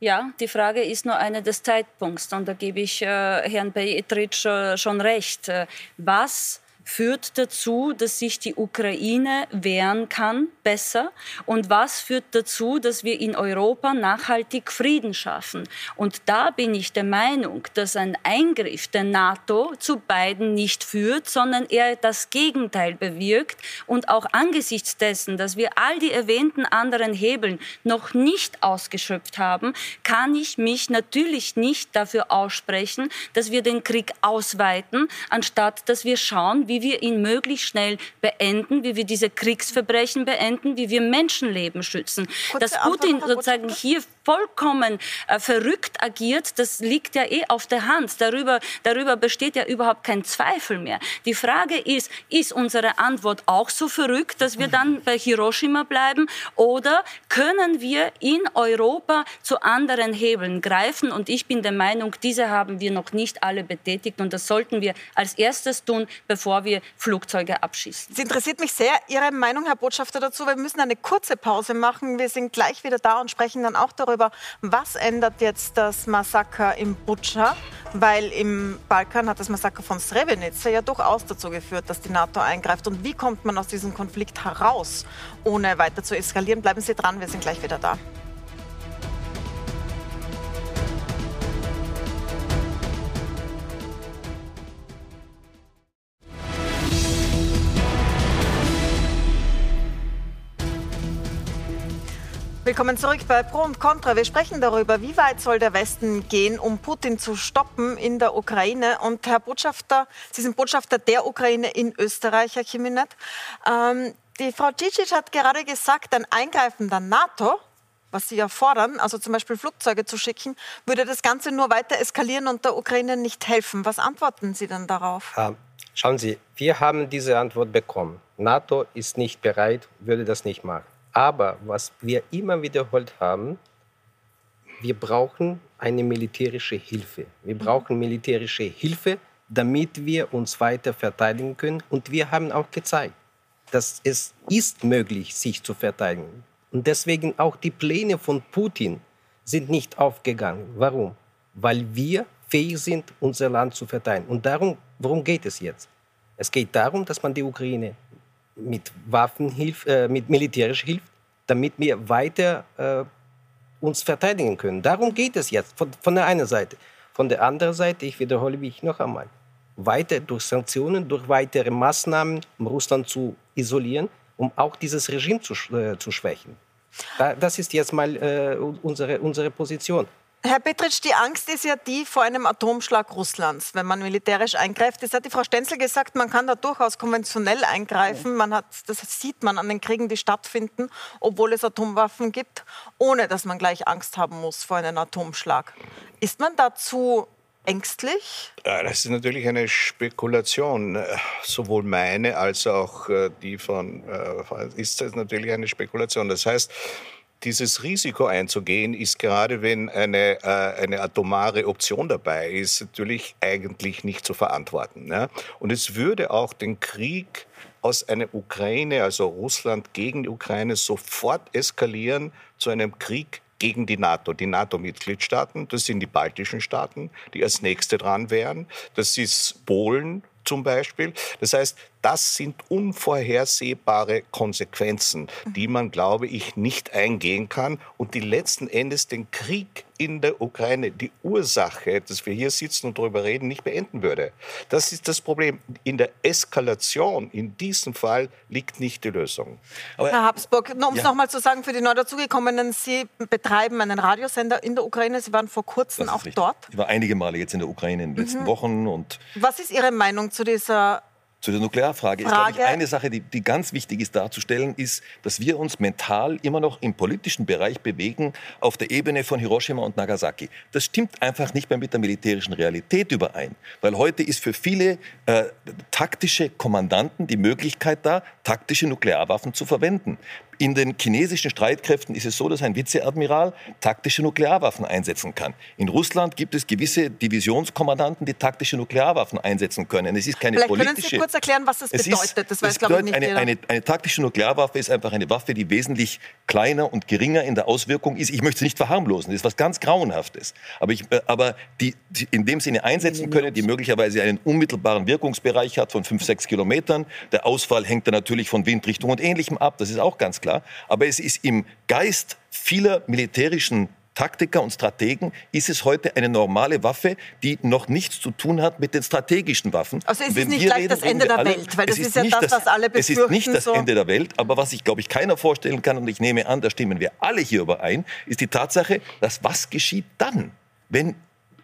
Ja, die Frage ist nur eine des Zeitpunkts. Und da gebe ich äh, Herrn Petritsch äh, schon recht. Äh, was führt dazu, dass sich die Ukraine wehren kann, besser? Und was führt dazu, dass wir in Europa nachhaltig Frieden schaffen? Und da bin ich der Meinung, dass ein Eingriff der NATO zu beiden nicht führt, sondern eher das Gegenteil bewirkt. Und auch angesichts dessen, dass wir all die erwähnten anderen Hebeln noch nicht ausgeschöpft haben, kann ich mich natürlich nicht dafür aussprechen, dass wir den Krieg ausweiten, anstatt dass wir schauen, wie wie wir ihn möglichst schnell beenden, wie wir diese Kriegsverbrechen beenden, wie wir Menschenleben schützen. Kurze Dass Putin sozusagen hier vollkommen äh, verrückt agiert, das liegt ja eh auf der Hand. Darüber, darüber besteht ja überhaupt kein Zweifel mehr. Die Frage ist, ist unsere Antwort auch so verrückt, dass wir dann bei Hiroshima bleiben oder können wir in Europa zu anderen Hebeln greifen? Und ich bin der Meinung, diese haben wir noch nicht alle betätigt und das sollten wir als erstes tun, bevor wir Flugzeuge abschießen. Es interessiert mich sehr Ihre Meinung, Herr Botschafter, dazu. Wir müssen eine kurze Pause machen. Wir sind gleich wieder da und sprechen dann auch darüber, darüber, was ändert jetzt das Massaker im Butscha, weil im Balkan hat das Massaker von Srebrenica ja durchaus dazu geführt, dass die NATO eingreift. Und wie kommt man aus diesem Konflikt heraus, ohne weiter zu eskalieren? Bleiben Sie dran, wir sind gleich wieder da. Willkommen zurück bei Pro und Contra. Wir sprechen darüber, wie weit soll der Westen gehen, um Putin zu stoppen in der Ukraine. Und Herr Botschafter, Sie sind Botschafter der Ukraine in Österreich, Herr Chiminet. Ähm, die Frau Cicic hat gerade gesagt, ein Eingreifen der NATO was Sie ja fordern, also zum Beispiel Flugzeuge zu schicken, würde das Ganze nur weiter eskalieren und der Ukraine nicht helfen. Was antworten Sie denn darauf? Ah, schauen Sie, wir haben diese Antwort bekommen. NATO ist nicht bereit, würde das nicht machen. Aber was wir immer wiederholt haben, wir brauchen eine militärische Hilfe. Wir brauchen militärische Hilfe, damit wir uns weiter verteidigen können. Und wir haben auch gezeigt, dass es ist möglich, sich zu verteidigen. Und deswegen auch die Pläne von Putin sind nicht aufgegangen. Warum? Weil wir fähig sind, unser Land zu verteidigen. Und darum, worum geht es jetzt? Es geht darum, dass man die Ukraine mit Waffen hilft, äh, mit militärisch hilft, damit wir weiter äh, uns verteidigen können. Darum geht es jetzt von, von der einen Seite. Von der anderen Seite, ich wiederhole mich noch einmal, weiter durch Sanktionen, durch weitere Maßnahmen, um Russland zu isolieren, um auch dieses Regime zu, äh, zu schwächen. Da, das ist jetzt mal äh, unsere, unsere Position. Herr Petritsch, die Angst ist ja die vor einem Atomschlag Russlands, wenn man militärisch eingreift. Das hat die Frau Stenzel gesagt, man kann da durchaus konventionell eingreifen. Man hat, das sieht man an den Kriegen, die stattfinden, obwohl es Atomwaffen gibt, ohne dass man gleich Angst haben muss vor einem Atomschlag. Ist man dazu ängstlich? Das ist natürlich eine Spekulation. Sowohl meine als auch äh, die von äh, ist das natürlich eine Spekulation. Das heißt, dieses Risiko einzugehen, ist gerade wenn eine, äh, eine atomare Option dabei ist, natürlich eigentlich nicht zu verantworten. Ne? Und es würde auch den Krieg aus einer Ukraine, also Russland gegen die Ukraine, sofort eskalieren zu einem Krieg gegen die NATO, die NATO-Mitgliedstaaten. Das sind die baltischen Staaten, die als nächste dran wären. Das ist Polen zum Beispiel. Das heißt, das sind unvorhersehbare Konsequenzen, die man, glaube ich, nicht eingehen kann und die letzten Endes den Krieg in der Ukraine, die Ursache, dass wir hier sitzen und darüber reden, nicht beenden würde. Das ist das Problem. In der Eskalation, in diesem Fall, liegt nicht die Lösung. Aber, Herr Habsburg, um es ja. nochmal zu sagen, für die neu dazugekommenen, Sie betreiben einen Radiosender in der Ukraine. Sie waren vor kurzem auch richtig. dort. Ich war einige Male jetzt in der Ukraine in den letzten mhm. Wochen. Und Was ist Ihre Meinung zu dieser zu der Nuklearfrage ist, glaube ich, eine Sache, die, die ganz wichtig ist darzustellen, ist, dass wir uns mental immer noch im politischen Bereich bewegen auf der Ebene von Hiroshima und Nagasaki. Das stimmt einfach nicht mehr mit der militärischen Realität überein, weil heute ist für viele äh, taktische Kommandanten die Möglichkeit da, taktische Nuklearwaffen zu verwenden. In den chinesischen Streitkräften ist es so, dass ein Vizeadmiral taktische Nuklearwaffen einsetzen kann. In Russland gibt es gewisse Divisionskommandanten, die taktische Nuklearwaffen einsetzen können. Es ist keine Vielleicht politische. Können Sie kurz erklären, was das bedeutet? Ist, das weiß, glaube ich, nicht eine, eine, eine, taktische Nuklearwaffe ist einfach eine Waffe, die wesentlich kleiner und geringer in der Auswirkung ist. Ich möchte sie nicht verharmlosen. Das ist was ganz Grauenhaftes. Aber, ich, äh, aber die, die in dem Sinne einsetzen können, die möglicherweise einen unmittelbaren Wirkungsbereich hat von fünf, sechs Kilometern. Der Ausfall hängt dann natürlich von Windrichtung und Ähnlichem ab. Das ist auch ganz klar klar. Aber es ist im Geist vieler militärischen Taktiker und Strategen ist es heute eine normale Waffe, die noch nichts zu tun hat mit den strategischen Waffen. Also es ist nicht gleich reden, das Ende der alle, Welt, weil das ist, ist ja das, was alle befürchten. Es ist nicht das so. Ende der Welt, aber was sich, glaube ich, keiner vorstellen kann, und ich nehme an, da stimmen wir alle hier überein, ist die Tatsache, dass was geschieht dann, wenn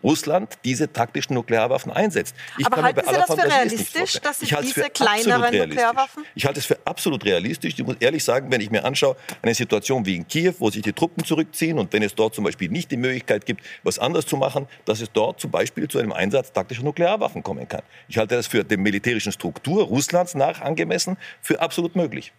Russland diese taktischen Nuklearwaffen einsetzt. Ich Aber halten Sie das für realistisch, dass Sie diese kleineren Nuklearwaffen? Ich halte es für absolut realistisch. Ich muss ehrlich sagen, wenn ich mir anschaue, eine Situation wie in Kiew, wo sich die Truppen zurückziehen und wenn es dort zum Beispiel nicht die Möglichkeit gibt, was anderes zu machen, dass es dort zum Beispiel zu einem Einsatz taktischer Nuklearwaffen kommen kann. Ich halte das für der militärischen Struktur Russlands nach angemessen für absolut möglich.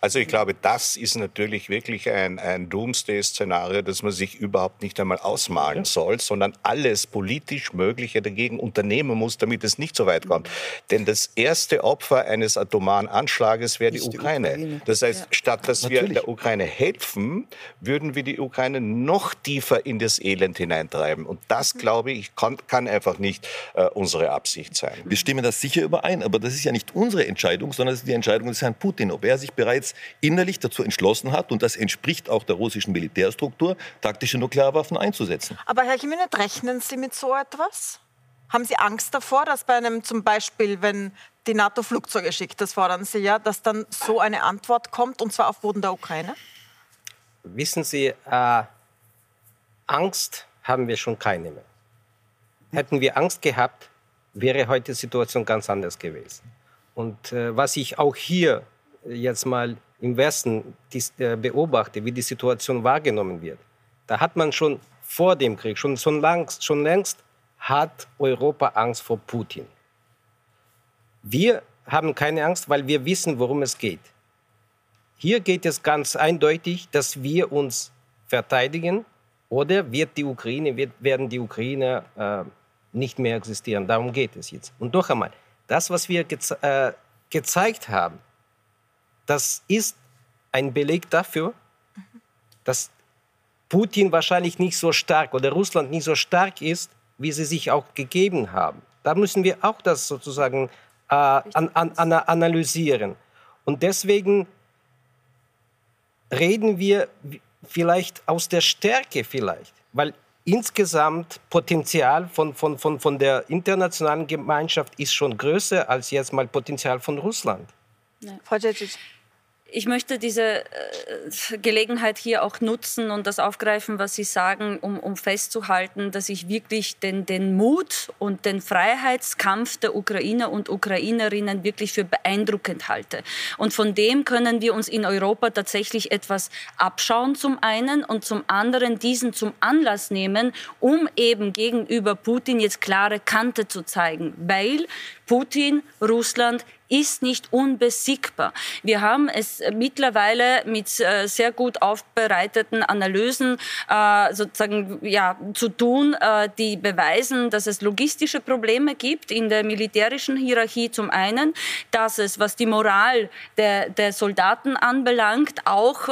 Also ich glaube, das ist natürlich wirklich ein, ein Doomsday-Szenario, das man sich überhaupt nicht einmal ausmalen soll, sondern alles politisch Mögliche dagegen unternehmen muss, damit es nicht so weit kommt. Denn das erste Opfer eines atomaren Anschlages wäre die, die Ukraine. Ukraine. Das heißt, ja. statt dass natürlich. wir der Ukraine helfen, würden wir die Ukraine noch tiefer in das Elend hineintreiben. Und das, glaube ich, kann, kann einfach nicht äh, unsere Absicht sein. Wir stimmen das sicher überein, aber das ist ja nicht unsere Entscheidung, sondern es ist die Entscheidung des Herrn Putin, ob er sich bereits innerlich dazu entschlossen hat, und das entspricht auch der russischen Militärstruktur, taktische Nuklearwaffen einzusetzen. Aber Herr Jimenez, rechnen Sie mit so etwas? Haben Sie Angst davor, dass bei einem zum Beispiel, wenn die NATO Flugzeuge schickt, das fordern Sie ja, dass dann so eine Antwort kommt, und zwar auf Boden der Ukraine? Wissen Sie, äh, Angst haben wir schon keine mehr. Hätten wir Angst gehabt, wäre heute die Situation ganz anders gewesen. Und äh, was ich auch hier jetzt mal im Westen äh, beobachte, wie die Situation wahrgenommen wird, da hat man schon vor dem Krieg, schon, schon, langst, schon längst, hat Europa Angst vor Putin. Wir haben keine Angst, weil wir wissen, worum es geht. Hier geht es ganz eindeutig, dass wir uns verteidigen oder wird die Ukraine, wird, werden die Ukrainer äh, nicht mehr existieren. Darum geht es jetzt. Und noch einmal, das, was wir geze äh, gezeigt haben, das ist ein Beleg dafür, dass Putin wahrscheinlich nicht so stark oder Russland nicht so stark ist, wie sie sich auch gegeben haben. Da müssen wir auch das sozusagen äh, an, an, an, analysieren. Und deswegen reden wir vielleicht aus der Stärke vielleicht, weil insgesamt Potenzial von, von, von, von der internationalen Gemeinschaft ist schon größer als jetzt mal Potenzial von Russland. Ja. Frau Djecic. Ich möchte diese äh, Gelegenheit hier auch nutzen und das aufgreifen, was Sie sagen, um, um festzuhalten, dass ich wirklich den, den Mut und den Freiheitskampf der Ukrainer und Ukrainerinnen wirklich für beeindruckend halte. Und von dem können wir uns in Europa tatsächlich etwas abschauen zum einen und zum anderen diesen zum Anlass nehmen, um eben gegenüber Putin jetzt klare Kante zu zeigen, weil Putin, Russland ist nicht unbesiegbar. Wir haben es mittlerweile mit äh, sehr gut aufbereiteten Analysen äh, sozusagen ja, zu tun, äh, die beweisen, dass es logistische Probleme gibt in der militärischen Hierarchie zum einen, dass es, was die Moral der, der Soldaten anbelangt, auch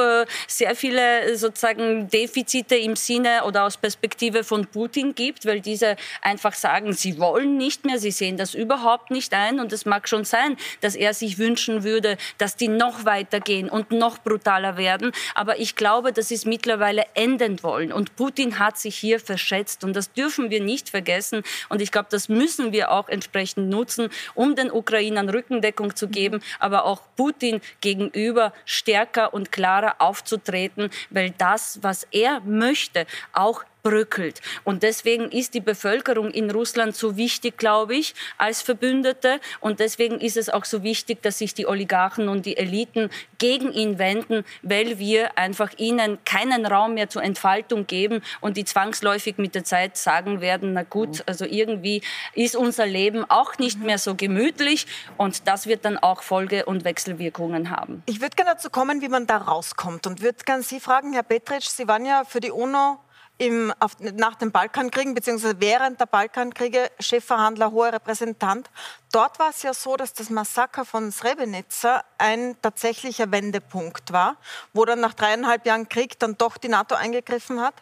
sehr viele sozusagen Defizite im Sinne oder aus Perspektive von Putin gibt, weil diese einfach sagen, sie wollen nicht mehr, sie sehen das überhaupt nicht ein und es mag schon sein, dass er sich wünschen würde, dass die noch weiter gehen und noch brutaler werden. Aber ich glaube, sie es mittlerweile enden wollen. Und Putin hat sich hier verschätzt. Und das dürfen wir nicht vergessen. Und ich glaube, das müssen wir auch entsprechend nutzen, um den Ukrainern Rückendeckung zu geben, aber auch Putin gegenüber stärker und klarer aufzutreten, weil das, was er möchte, auch bröckelt. Und deswegen ist die Bevölkerung in Russland so wichtig, glaube ich, als Verbündete. Und deswegen ist es auch so wichtig, dass sich die Oligarchen und die Eliten gegen ihn wenden, weil wir einfach ihnen keinen Raum mehr zur Entfaltung geben und die zwangsläufig mit der Zeit sagen werden, na gut, also irgendwie ist unser Leben auch nicht mehr so gemütlich und das wird dann auch Folge- und Wechselwirkungen haben. Ich würde gerne dazu kommen, wie man da rauskommt und würde gerne Sie fragen, Herr Petritsch, Sie waren ja für die UNO im, auf, nach den Balkankriegen bzw. während der Balkankriege Chefverhandler, hoher Repräsentant. Dort war es ja so, dass das Massaker von Srebrenica ein tatsächlicher Wendepunkt war, wo dann nach dreieinhalb Jahren Krieg dann doch die NATO eingegriffen hat.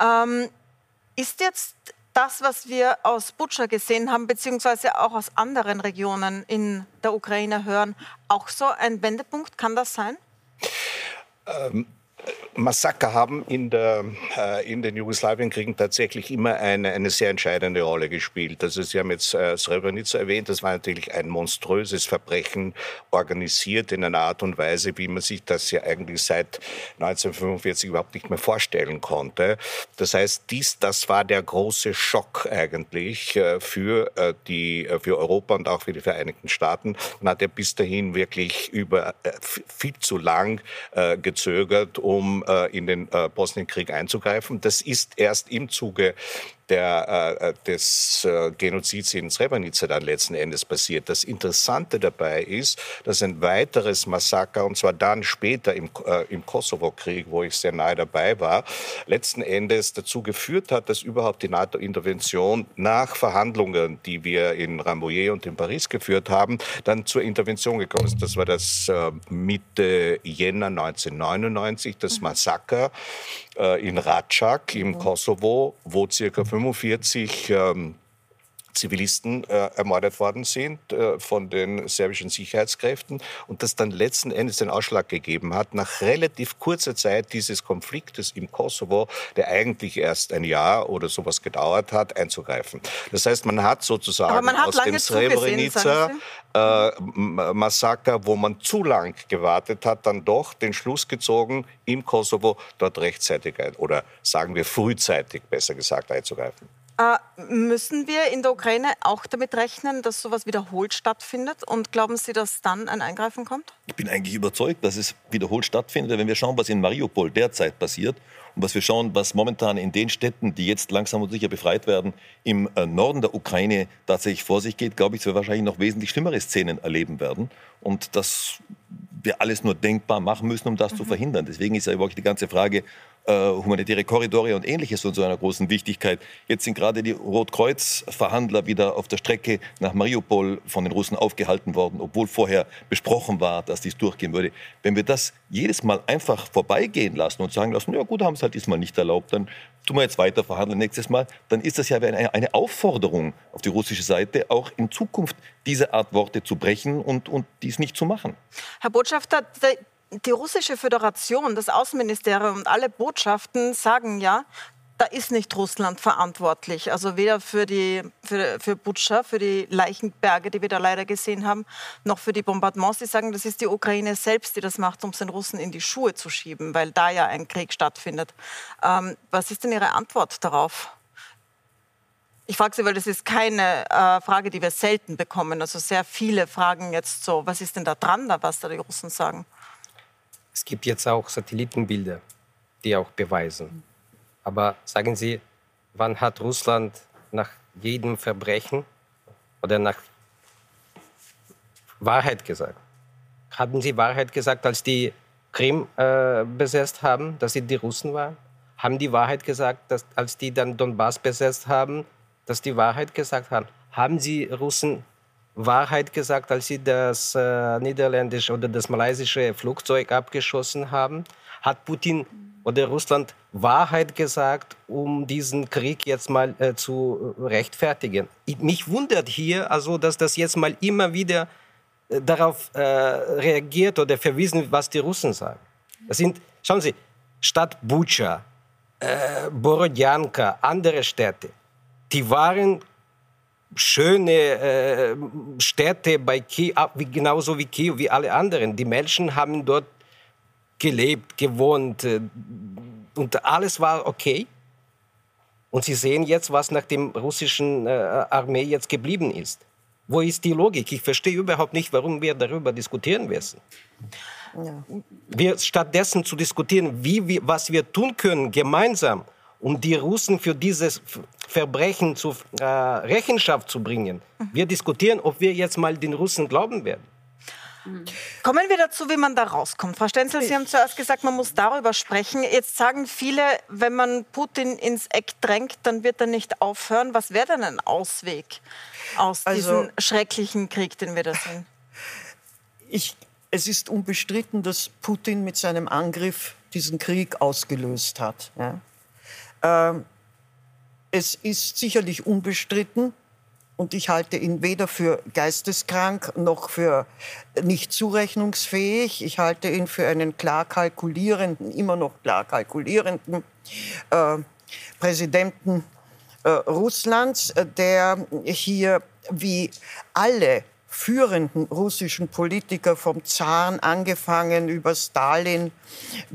Ähm, ist jetzt das, was wir aus Butscha gesehen haben, beziehungsweise auch aus anderen Regionen in der Ukraine hören, auch so ein Wendepunkt? Kann das sein? Ähm, Massaker haben in, der, äh, in den Jugoslawienkriegen tatsächlich immer eine, eine sehr entscheidende Rolle gespielt. Also Sie haben jetzt äh, Srebrenica erwähnt, das war natürlich ein monströses Verbrechen, organisiert in einer Art und Weise, wie man sich das ja eigentlich seit 1945 überhaupt nicht mehr vorstellen konnte. Das heißt, dies, das war der große Schock eigentlich äh, für, äh, die, äh, für Europa und auch für die Vereinigten Staaten. Man hat ja bis dahin wirklich über äh, viel zu lang gezögert, um äh, in den äh, Bosnienkrieg einzugreifen. Das ist erst im Zuge der, äh, des äh, Genozids in Srebrenica dann letzten Endes passiert. Das Interessante dabei ist, dass ein weiteres Massaker, und zwar dann später im, äh, im Kosovo-Krieg, wo ich sehr nahe dabei war, letzten Endes dazu geführt hat, dass überhaupt die NATO-Intervention nach Verhandlungen, die wir in Rambouillet und in Paris geführt haben, dann zur Intervention gekommen ist. Das war das äh, Mitte Jänner 1999, das mhm. Massaker äh, in Ratschak im. Kosovo, wo circa 45 ähm, Zivilisten äh, ermordet worden sind äh, von den serbischen Sicherheitskräften und das dann letzten Endes den Ausschlag gegeben hat, nach relativ kurzer Zeit dieses Konfliktes im Kosovo, der eigentlich erst ein Jahr oder sowas gedauert hat, einzugreifen. Das heißt, man hat sozusagen man hat aus dem Srebrenica äh, Massaker, wo man zu lang gewartet hat, dann doch den Schluss gezogen, im Kosovo dort rechtzeitig ein, oder sagen wir frühzeitig, besser gesagt, einzugreifen. Äh, müssen wir in der Ukraine auch damit rechnen, dass sowas wiederholt stattfindet? Und glauben Sie, dass dann ein Eingreifen kommt? Ich bin eigentlich überzeugt, dass es wiederholt stattfindet. Wenn wir schauen, was in Mariupol derzeit passiert und was wir schauen, was momentan in den Städten, die jetzt langsam und sicher befreit werden, im äh, Norden der Ukraine tatsächlich vor sich geht, glaube ich, dass wir wahrscheinlich noch wesentlich schlimmere Szenen erleben werden. Und dass wir alles nur denkbar machen müssen, um das mhm. zu verhindern. Deswegen ist ja überhaupt die ganze Frage, äh, humanitäre Korridore und ähnliches von so einer großen Wichtigkeit. Jetzt sind gerade die Rotkreuz-Verhandler wieder auf der Strecke nach Mariupol von den Russen aufgehalten worden, obwohl vorher besprochen war, dass dies durchgehen würde. Wenn wir das jedes Mal einfach vorbeigehen lassen und sagen lassen, ja gut, haben es halt diesmal nicht erlaubt, dann tun wir jetzt weiter verhandeln nächstes Mal, dann ist das ja eine, eine Aufforderung auf die russische Seite, auch in Zukunft diese Art Worte zu brechen und, und dies nicht zu machen. Herr Botschafter, die russische Föderation, das Außenministerium und alle Botschaften sagen ja, da ist nicht Russland verantwortlich. Also weder für, die, für, für Butscha, für die Leichenberge, die wir da leider gesehen haben, noch für die Bombardements. Sie sagen, das ist die Ukraine selbst, die das macht, um es den Russen in die Schuhe zu schieben, weil da ja ein Krieg stattfindet. Ähm, was ist denn Ihre Antwort darauf? Ich frage Sie, weil das ist keine äh, Frage, die wir selten bekommen. Also sehr viele fragen jetzt so, was ist denn da dran, da, was da die Russen sagen? Es gibt jetzt auch Satellitenbilder, die auch beweisen. Aber sagen Sie, wann hat Russland nach jedem Verbrechen oder nach Wahrheit gesagt? Haben Sie Wahrheit gesagt, als die Krim äh, besetzt haben, dass sie die Russen waren? Haben die Wahrheit gesagt, dass, als die dann Donbass besetzt haben, dass die Wahrheit gesagt haben? Haben Sie Russen Wahrheit gesagt, als sie das äh, niederländische oder das malaysische Flugzeug abgeschossen haben? Hat Putin oder Russland Wahrheit gesagt, um diesen Krieg jetzt mal äh, zu rechtfertigen? Ich, mich wundert hier also, dass das jetzt mal immer wieder äh, darauf äh, reagiert oder verwiesen, was die Russen sagen. Das sind, schauen Sie, Stadt Bucha, äh, Borodjanka, andere Städte, die waren schöne äh, Städte bei Kiew, genauso wie Kiew, wie alle anderen. Die Menschen haben dort gelebt, gewohnt äh, und alles war okay. Und Sie sehen jetzt, was nach dem russischen äh, Armee jetzt geblieben ist. Wo ist die Logik? Ich verstehe überhaupt nicht, warum wir darüber diskutieren müssen. Ja. Wir stattdessen zu diskutieren, wie wir, was wir tun können gemeinsam, um die Russen für dieses Verbrechen zur äh, Rechenschaft zu bringen. Mhm. Wir diskutieren, ob wir jetzt mal den Russen glauben werden. Kommen wir dazu, wie man da rauskommt. Frau Stenzel, Sie haben zuerst gesagt, man muss darüber sprechen. Jetzt sagen viele, wenn man Putin ins Eck drängt, dann wird er nicht aufhören. Was wäre denn ein Ausweg aus also, diesem schrecklichen Krieg, den wir da sehen? Ich, es ist unbestritten, dass Putin mit seinem Angriff diesen Krieg ausgelöst hat. Ja? Ähm, es ist sicherlich unbestritten, und ich halte ihn weder für geisteskrank noch für nicht zurechnungsfähig. Ich halte ihn für einen klar kalkulierenden, immer noch klar kalkulierenden äh, Präsidenten äh, Russlands, äh, der hier wie alle führenden russischen Politiker vom Zaren angefangen über Stalin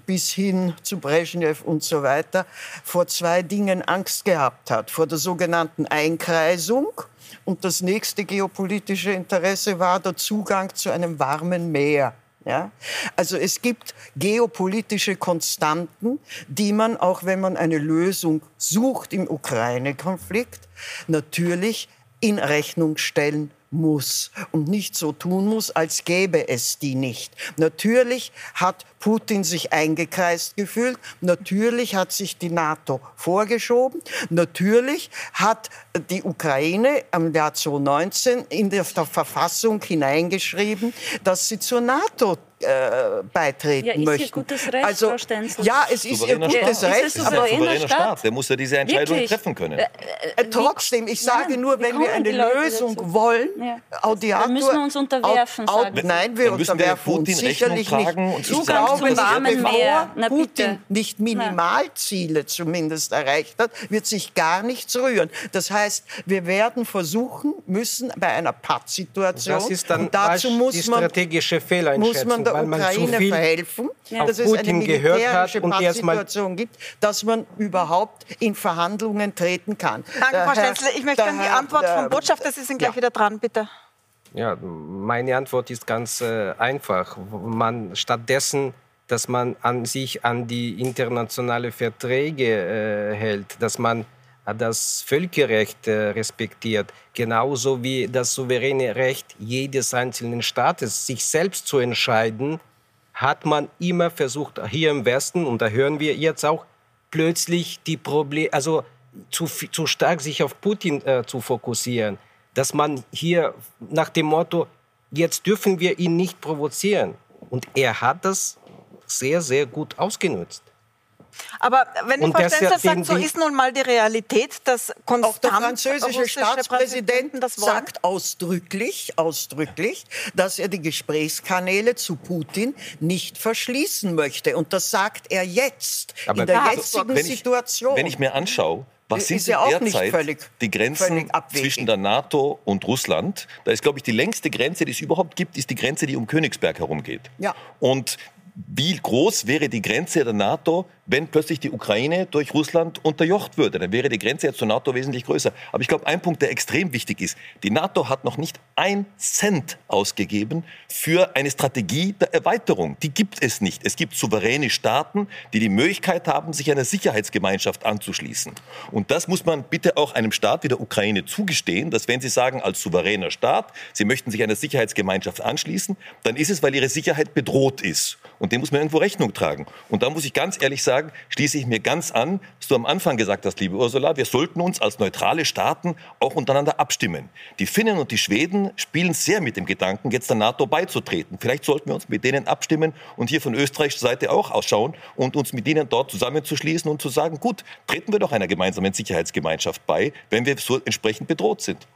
bis hin zu Brezhnev und so weiter vor zwei Dingen Angst gehabt hat. Vor der sogenannten Einkreisung und das nächste geopolitische Interesse war der Zugang zu einem warmen Meer. Ja? Also es gibt geopolitische Konstanten, die man, auch wenn man eine Lösung sucht im Ukraine-Konflikt, natürlich in Rechnung stellen muss und nicht so tun muss, als gäbe es die nicht. Natürlich hat Putin sich eingekreist gefühlt, natürlich hat sich die NATO vorgeschoben, natürlich hat die Ukraine im Jahr 2019 in der Verfassung hineingeschrieben, dass sie zur NATO äh, beitreten ja, ist möchten. Ihr gutes Recht, also, Frau Stenzel. Ja, es ist ihr gutes Staat. Recht. Ist aber souveräner Staat. Der muss ja diese Entscheidung Wirklich? treffen können. Äh, äh, trotzdem, ich sage nein, nur, wenn wir eine Lösung dazu? wollen, ja. Audiator, dann müssen wir uns unterwerfen. Au, au, nein, wir unterwerfen uns sicherlich nicht. Und Zugang zum warmen Meer. Na, Putin nicht Minimalziele zumindest erreicht hat, wird sich gar nichts rühren. Das heißt, wir werden versuchen müssen bei einer Pattsituation. Das ist dann und dazu muss die strategische Fehleinschätzung. Muss man der Ukraine verhelfen, ja. dass es eine militärische Pattsituation gibt, dass man überhaupt in Verhandlungen treten kann. Danke, Frau Stenzel. Ich möchte gerne die Antwort vom Botschafter. Sie sind gleich ja. wieder dran, bitte. Ja, meine Antwort ist ganz äh, einfach. Man stattdessen dass man an sich an die internationalen Verträge äh, hält, dass man das Völkerrecht äh, respektiert, genauso wie das souveräne Recht jedes einzelnen Staates, sich selbst zu entscheiden, hat man immer versucht, hier im Westen, und da hören wir jetzt auch, plötzlich die Probleme, also zu, zu stark sich auf Putin äh, zu fokussieren, dass man hier nach dem Motto, jetzt dürfen wir ihn nicht provozieren. Und er hat das sehr, sehr gut ausgenutzt. Aber wenn ich Frau sagt, so ist nun mal die Realität, dass konstant auch der französische Staatspräsident das sagt ausdrücklich, ausdrücklich, dass er die Gesprächskanäle zu Putin nicht verschließen möchte. Und das sagt er jetzt, Aber in der jetzigen wenn ich, Situation. Wenn ich mir anschaue, was sind ja derzeit völlig, die Grenzen zwischen der NATO und Russland? Da ist, glaube ich, die längste Grenze, die es überhaupt gibt, ist die Grenze, die um Königsberg herumgeht. Ja. Und wie groß wäre die Grenze der NATO, wenn plötzlich die Ukraine durch Russland unterjocht würde. Dann wäre die Grenze jetzt zur NATO wesentlich größer. Aber ich glaube, ein Punkt, der extrem wichtig ist, die NATO hat noch nicht ein Cent ausgegeben für eine Strategie der Erweiterung. Die gibt es nicht. Es gibt souveräne Staaten, die die Möglichkeit haben, sich einer Sicherheitsgemeinschaft anzuschließen. Und das muss man bitte auch einem Staat wie der Ukraine zugestehen, dass wenn sie sagen, als souveräner Staat, sie möchten sich einer Sicherheitsgemeinschaft anschließen, dann ist es, weil ihre Sicherheit bedroht ist. Und dem muss man irgendwo Rechnung tragen. Und da muss ich ganz ehrlich sagen, sagen, schließe ich mir ganz an, was du am Anfang gesagt hast, liebe Ursula. Wir sollten uns als neutrale Staaten auch untereinander abstimmen. Die Finnen und die Schweden spielen sehr mit dem Gedanken, jetzt der NATO beizutreten. Vielleicht sollten wir uns mit denen abstimmen und hier von österreichischer Seite auch ausschauen und uns mit ihnen dort zusammenzuschließen und zu sagen, gut, treten wir doch einer gemeinsamen Sicherheitsgemeinschaft bei, wenn wir so entsprechend bedroht sind.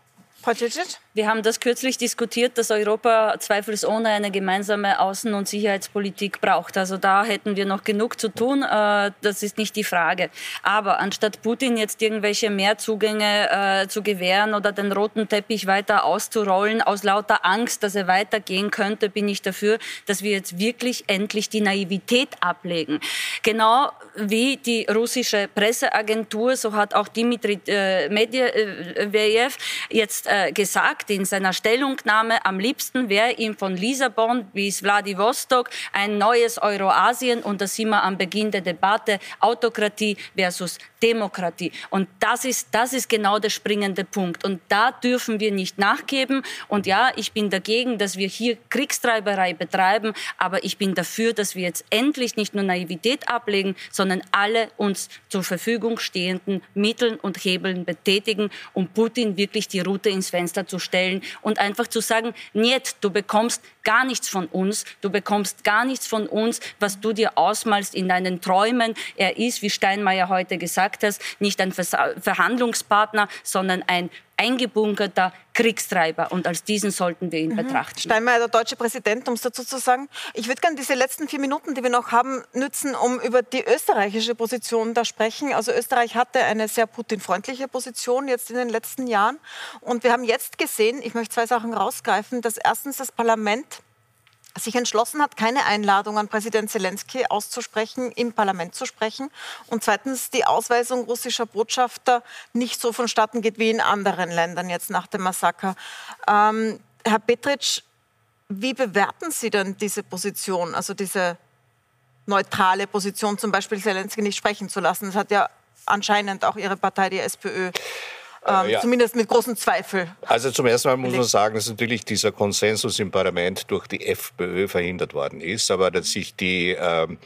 Wir haben das kürzlich diskutiert, dass Europa zweifelsohne eine gemeinsame Außen- und Sicherheitspolitik braucht. Also da hätten wir noch genug zu tun. Äh, das ist nicht die Frage. Aber anstatt Putin jetzt irgendwelche Mehrzugänge äh, zu gewähren oder den roten Teppich weiter auszurollen, aus lauter Angst, dass er weitergehen könnte, bin ich dafür, dass wir jetzt wirklich endlich die Naivität ablegen. Genau wie die russische Presseagentur, so hat auch Dimitri äh, Medvedev jetzt gesagt in seiner Stellungnahme, am liebsten wäre ihm von Lissabon bis Vladivostok ein neues Euroasien und da sind wir am Beginn der Debatte Autokratie versus Demokratie. Und das ist, das ist genau der springende Punkt. Und da dürfen wir nicht nachgeben. Und ja, ich bin dagegen, dass wir hier Kriegstreiberei betreiben, aber ich bin dafür, dass wir jetzt endlich nicht nur Naivität ablegen, sondern alle uns zur Verfügung stehenden Mitteln und Hebeln betätigen, um Putin wirklich die Route ins Fenster zu stellen und einfach zu sagen, niet, du bekommst gar nichts von uns, du bekommst gar nichts von uns, was du dir ausmalst in deinen Träumen. Er ist, wie Steinmeier heute gesagt hat, nicht ein Verhandlungspartner, sondern ein eingebunkerter Kriegstreiber. Und als diesen sollten wir ihn mhm. betrachten. Steinmeier, der deutsche Präsident, um es dazu zu sagen. Ich würde gerne diese letzten vier Minuten, die wir noch haben, nützen, um über die österreichische Position da sprechen. Also Österreich hatte eine sehr Putin-freundliche Position jetzt in den letzten Jahren. Und wir haben jetzt gesehen, ich möchte zwei Sachen rausgreifen, dass erstens das Parlament sich entschlossen hat, keine Einladung an Präsident Zelensky auszusprechen, im Parlament zu sprechen. Und zweitens die Ausweisung russischer Botschafter nicht so vonstatten geht wie in anderen Ländern jetzt nach dem Massaker. Ähm, Herr Petritsch, wie bewerten Sie denn diese Position, also diese neutrale Position, zum Beispiel Zelensky nicht sprechen zu lassen? Das hat ja anscheinend auch Ihre Partei, die SPÖ, ähm, ja. zumindest mit großem Zweifel. Also zum ersten Mal muss man sagen, dass natürlich dieser Konsensus im Parlament durch die FPÖ verhindert worden ist, aber dass sich die ähm,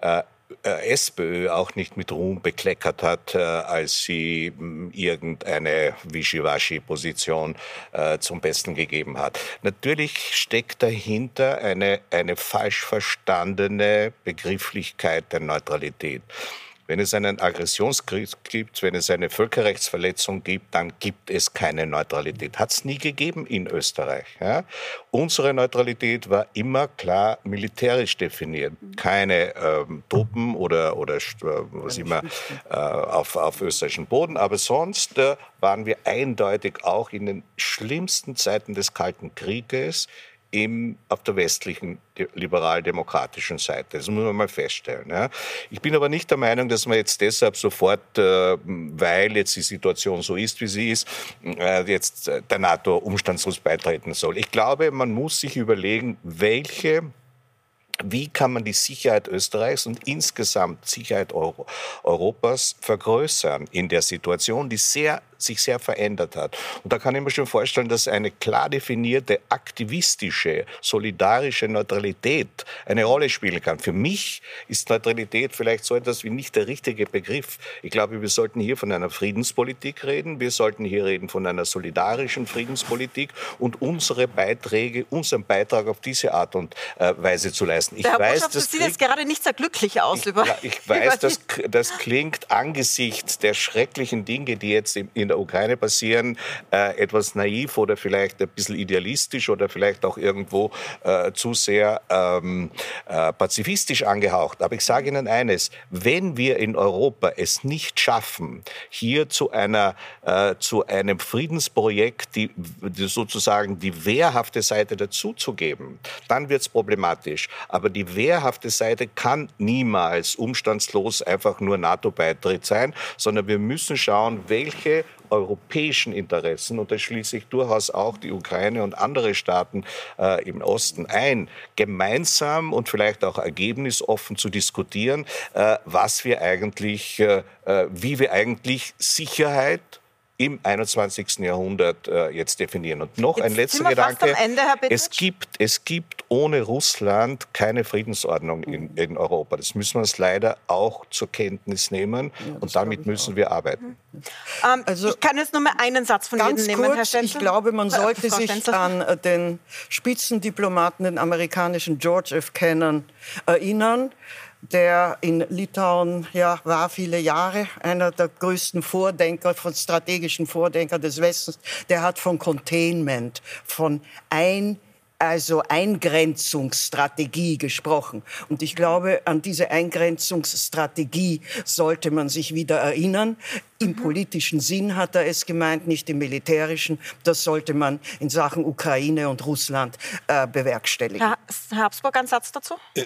äh, äh SPÖ auch nicht mit Ruhm bekleckert hat, äh, als sie mh, irgendeine Wischiwaschi-Position äh, zum Besten gegeben hat. Natürlich steckt dahinter eine, eine falsch verstandene Begrifflichkeit der Neutralität. Wenn es einen Aggressionskrieg gibt, wenn es eine Völkerrechtsverletzung gibt, dann gibt es keine Neutralität. Hat es nie gegeben in Österreich. Ja? Unsere Neutralität war immer klar militärisch definiert. Keine ähm, Truppen oder, oder äh, was immer äh, auf, auf österreichischen Boden. Aber sonst äh, waren wir eindeutig auch in den schlimmsten Zeiten des Kalten Krieges im, auf der westlichen liberal-demokratischen Seite. Das muss man mal feststellen. Ja. Ich bin aber nicht der Meinung, dass man jetzt deshalb sofort, äh, weil jetzt die Situation so ist, wie sie ist, äh, jetzt der NATO umstandslos beitreten soll. Ich glaube, man muss sich überlegen, welche wie kann man die Sicherheit Österreichs und insgesamt Sicherheit Euro Europas vergrößern in der Situation, die sehr sich sehr verändert hat. Und da kann ich mir schon vorstellen, dass eine klar definierte aktivistische, solidarische Neutralität eine Rolle spielen kann. Für mich ist Neutralität vielleicht so etwas wie nicht der richtige Begriff. Ich glaube, wir sollten hier von einer Friedenspolitik reden. Wir sollten hier reden von einer solidarischen Friedenspolitik und unsere Beiträge, unseren Beitrag auf diese Art und äh, Weise zu leisten. Ich der Herr weiß, das sieht jetzt gerade nicht sehr glücklich aus. Ich, über, ja, ich weiß, das, das klingt angesichts der schrecklichen Dinge, die jetzt in der Ukraine passieren, äh, etwas naiv oder vielleicht ein bisschen idealistisch oder vielleicht auch irgendwo äh, zu sehr ähm, äh, pazifistisch angehaucht. Aber ich sage Ihnen eines, wenn wir in Europa es nicht schaffen, hier zu, einer, äh, zu einem Friedensprojekt die, die sozusagen die wehrhafte Seite dazuzugeben, dann wird es problematisch. Aber die wehrhafte Seite kann niemals umstandslos einfach nur NATO-Beitritt sein, sondern wir müssen schauen, welche europäischen Interessen, und das schließe ich durchaus auch die Ukraine und andere Staaten äh, im Osten ein, gemeinsam und vielleicht auch ergebnisoffen zu diskutieren, äh, was wir eigentlich, äh, äh wie wir eigentlich Sicherheit im 21. Jahrhundert äh, jetzt definieren. Und noch jetzt ein letzter Gedanke. Ende, es, gibt, es gibt ohne Russland keine Friedensordnung in, in Europa. Das müssen wir uns leider auch zur Kenntnis nehmen. Ja, und damit müssen wir arbeiten. Mhm. Ähm, also, ich kann jetzt nur mal einen Satz von ganz jedem nehmen, Herr Stenzel. Ich glaube, man sollte Frau sich an äh, den Spitzendiplomaten, den amerikanischen George F. Kennan, erinnern der in Litauen ja, war viele Jahre, einer der größten Vordenker, von strategischen Vordenker des Westens, der hat von Containment, von ein also Eingrenzungsstrategie gesprochen. Und ich glaube, an diese Eingrenzungsstrategie sollte man sich wieder erinnern. Im politischen Sinn hat er es gemeint, nicht im militärischen. Das sollte man in Sachen Ukraine und Russland äh, bewerkstelligen. Herr Habsburg, ein Satz dazu? Äh,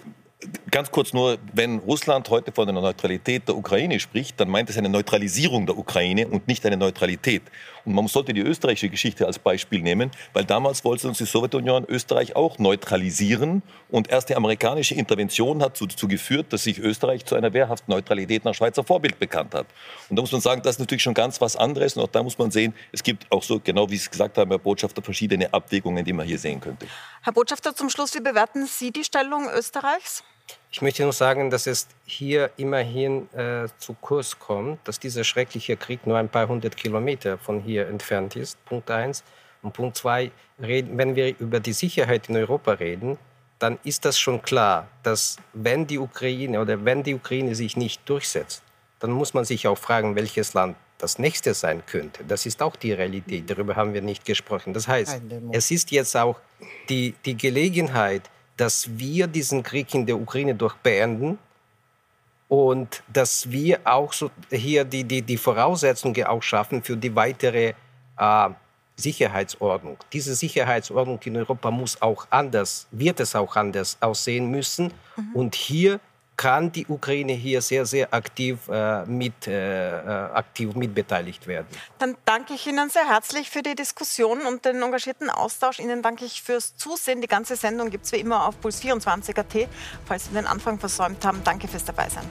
Ganz kurz nur, wenn Russland heute von einer Neutralität der Ukraine spricht, dann meint es eine Neutralisierung der Ukraine und nicht eine Neutralität. Und man sollte die österreichische Geschichte als Beispiel nehmen, weil damals wollte uns die Sowjetunion Österreich auch neutralisieren und erst die amerikanische Intervention hat dazu geführt, dass sich Österreich zu einer wehrhaften Neutralität nach Schweizer Vorbild bekannt hat. Und da muss man sagen, das ist natürlich schon ganz was anderes und auch da muss man sehen, es gibt auch so, genau wie Sie es gesagt haben, Herr Botschafter, verschiedene Abwägungen, die man hier sehen könnte. Herr Botschafter, zum Schluss, wie bewerten Sie die Stellung Österreichs? Ich möchte nur sagen, dass es hier immerhin äh, zu Kurs kommt, dass dieser schreckliche Krieg nur ein paar hundert Kilometer von hier entfernt ist. Punkt eins. Und Punkt zwei, wenn wir über die Sicherheit in Europa reden, dann ist das schon klar, dass wenn die Ukraine oder wenn die Ukraine sich nicht durchsetzt, dann muss man sich auch fragen, welches Land das nächste sein könnte. Das ist auch die Realität. Darüber haben wir nicht gesprochen. Das heißt, es ist jetzt auch die, die Gelegenheit, dass wir diesen Krieg in der Ukraine durch beenden und dass wir auch so hier die, die, die Voraussetzungen auch schaffen für die weitere äh, Sicherheitsordnung. Diese Sicherheitsordnung in Europa muss auch anders, wird es auch anders aussehen müssen. Mhm. Und hier kann die Ukraine hier sehr, sehr aktiv, äh, mit, äh, äh, aktiv mitbeteiligt werden. Dann danke ich Ihnen sehr herzlich für die Diskussion und den engagierten Austausch. Ihnen danke ich fürs Zusehen. Die ganze Sendung gibt es wie immer auf Puls24.at. Falls Sie den Anfang versäumt haben, danke fürs Dabeisein.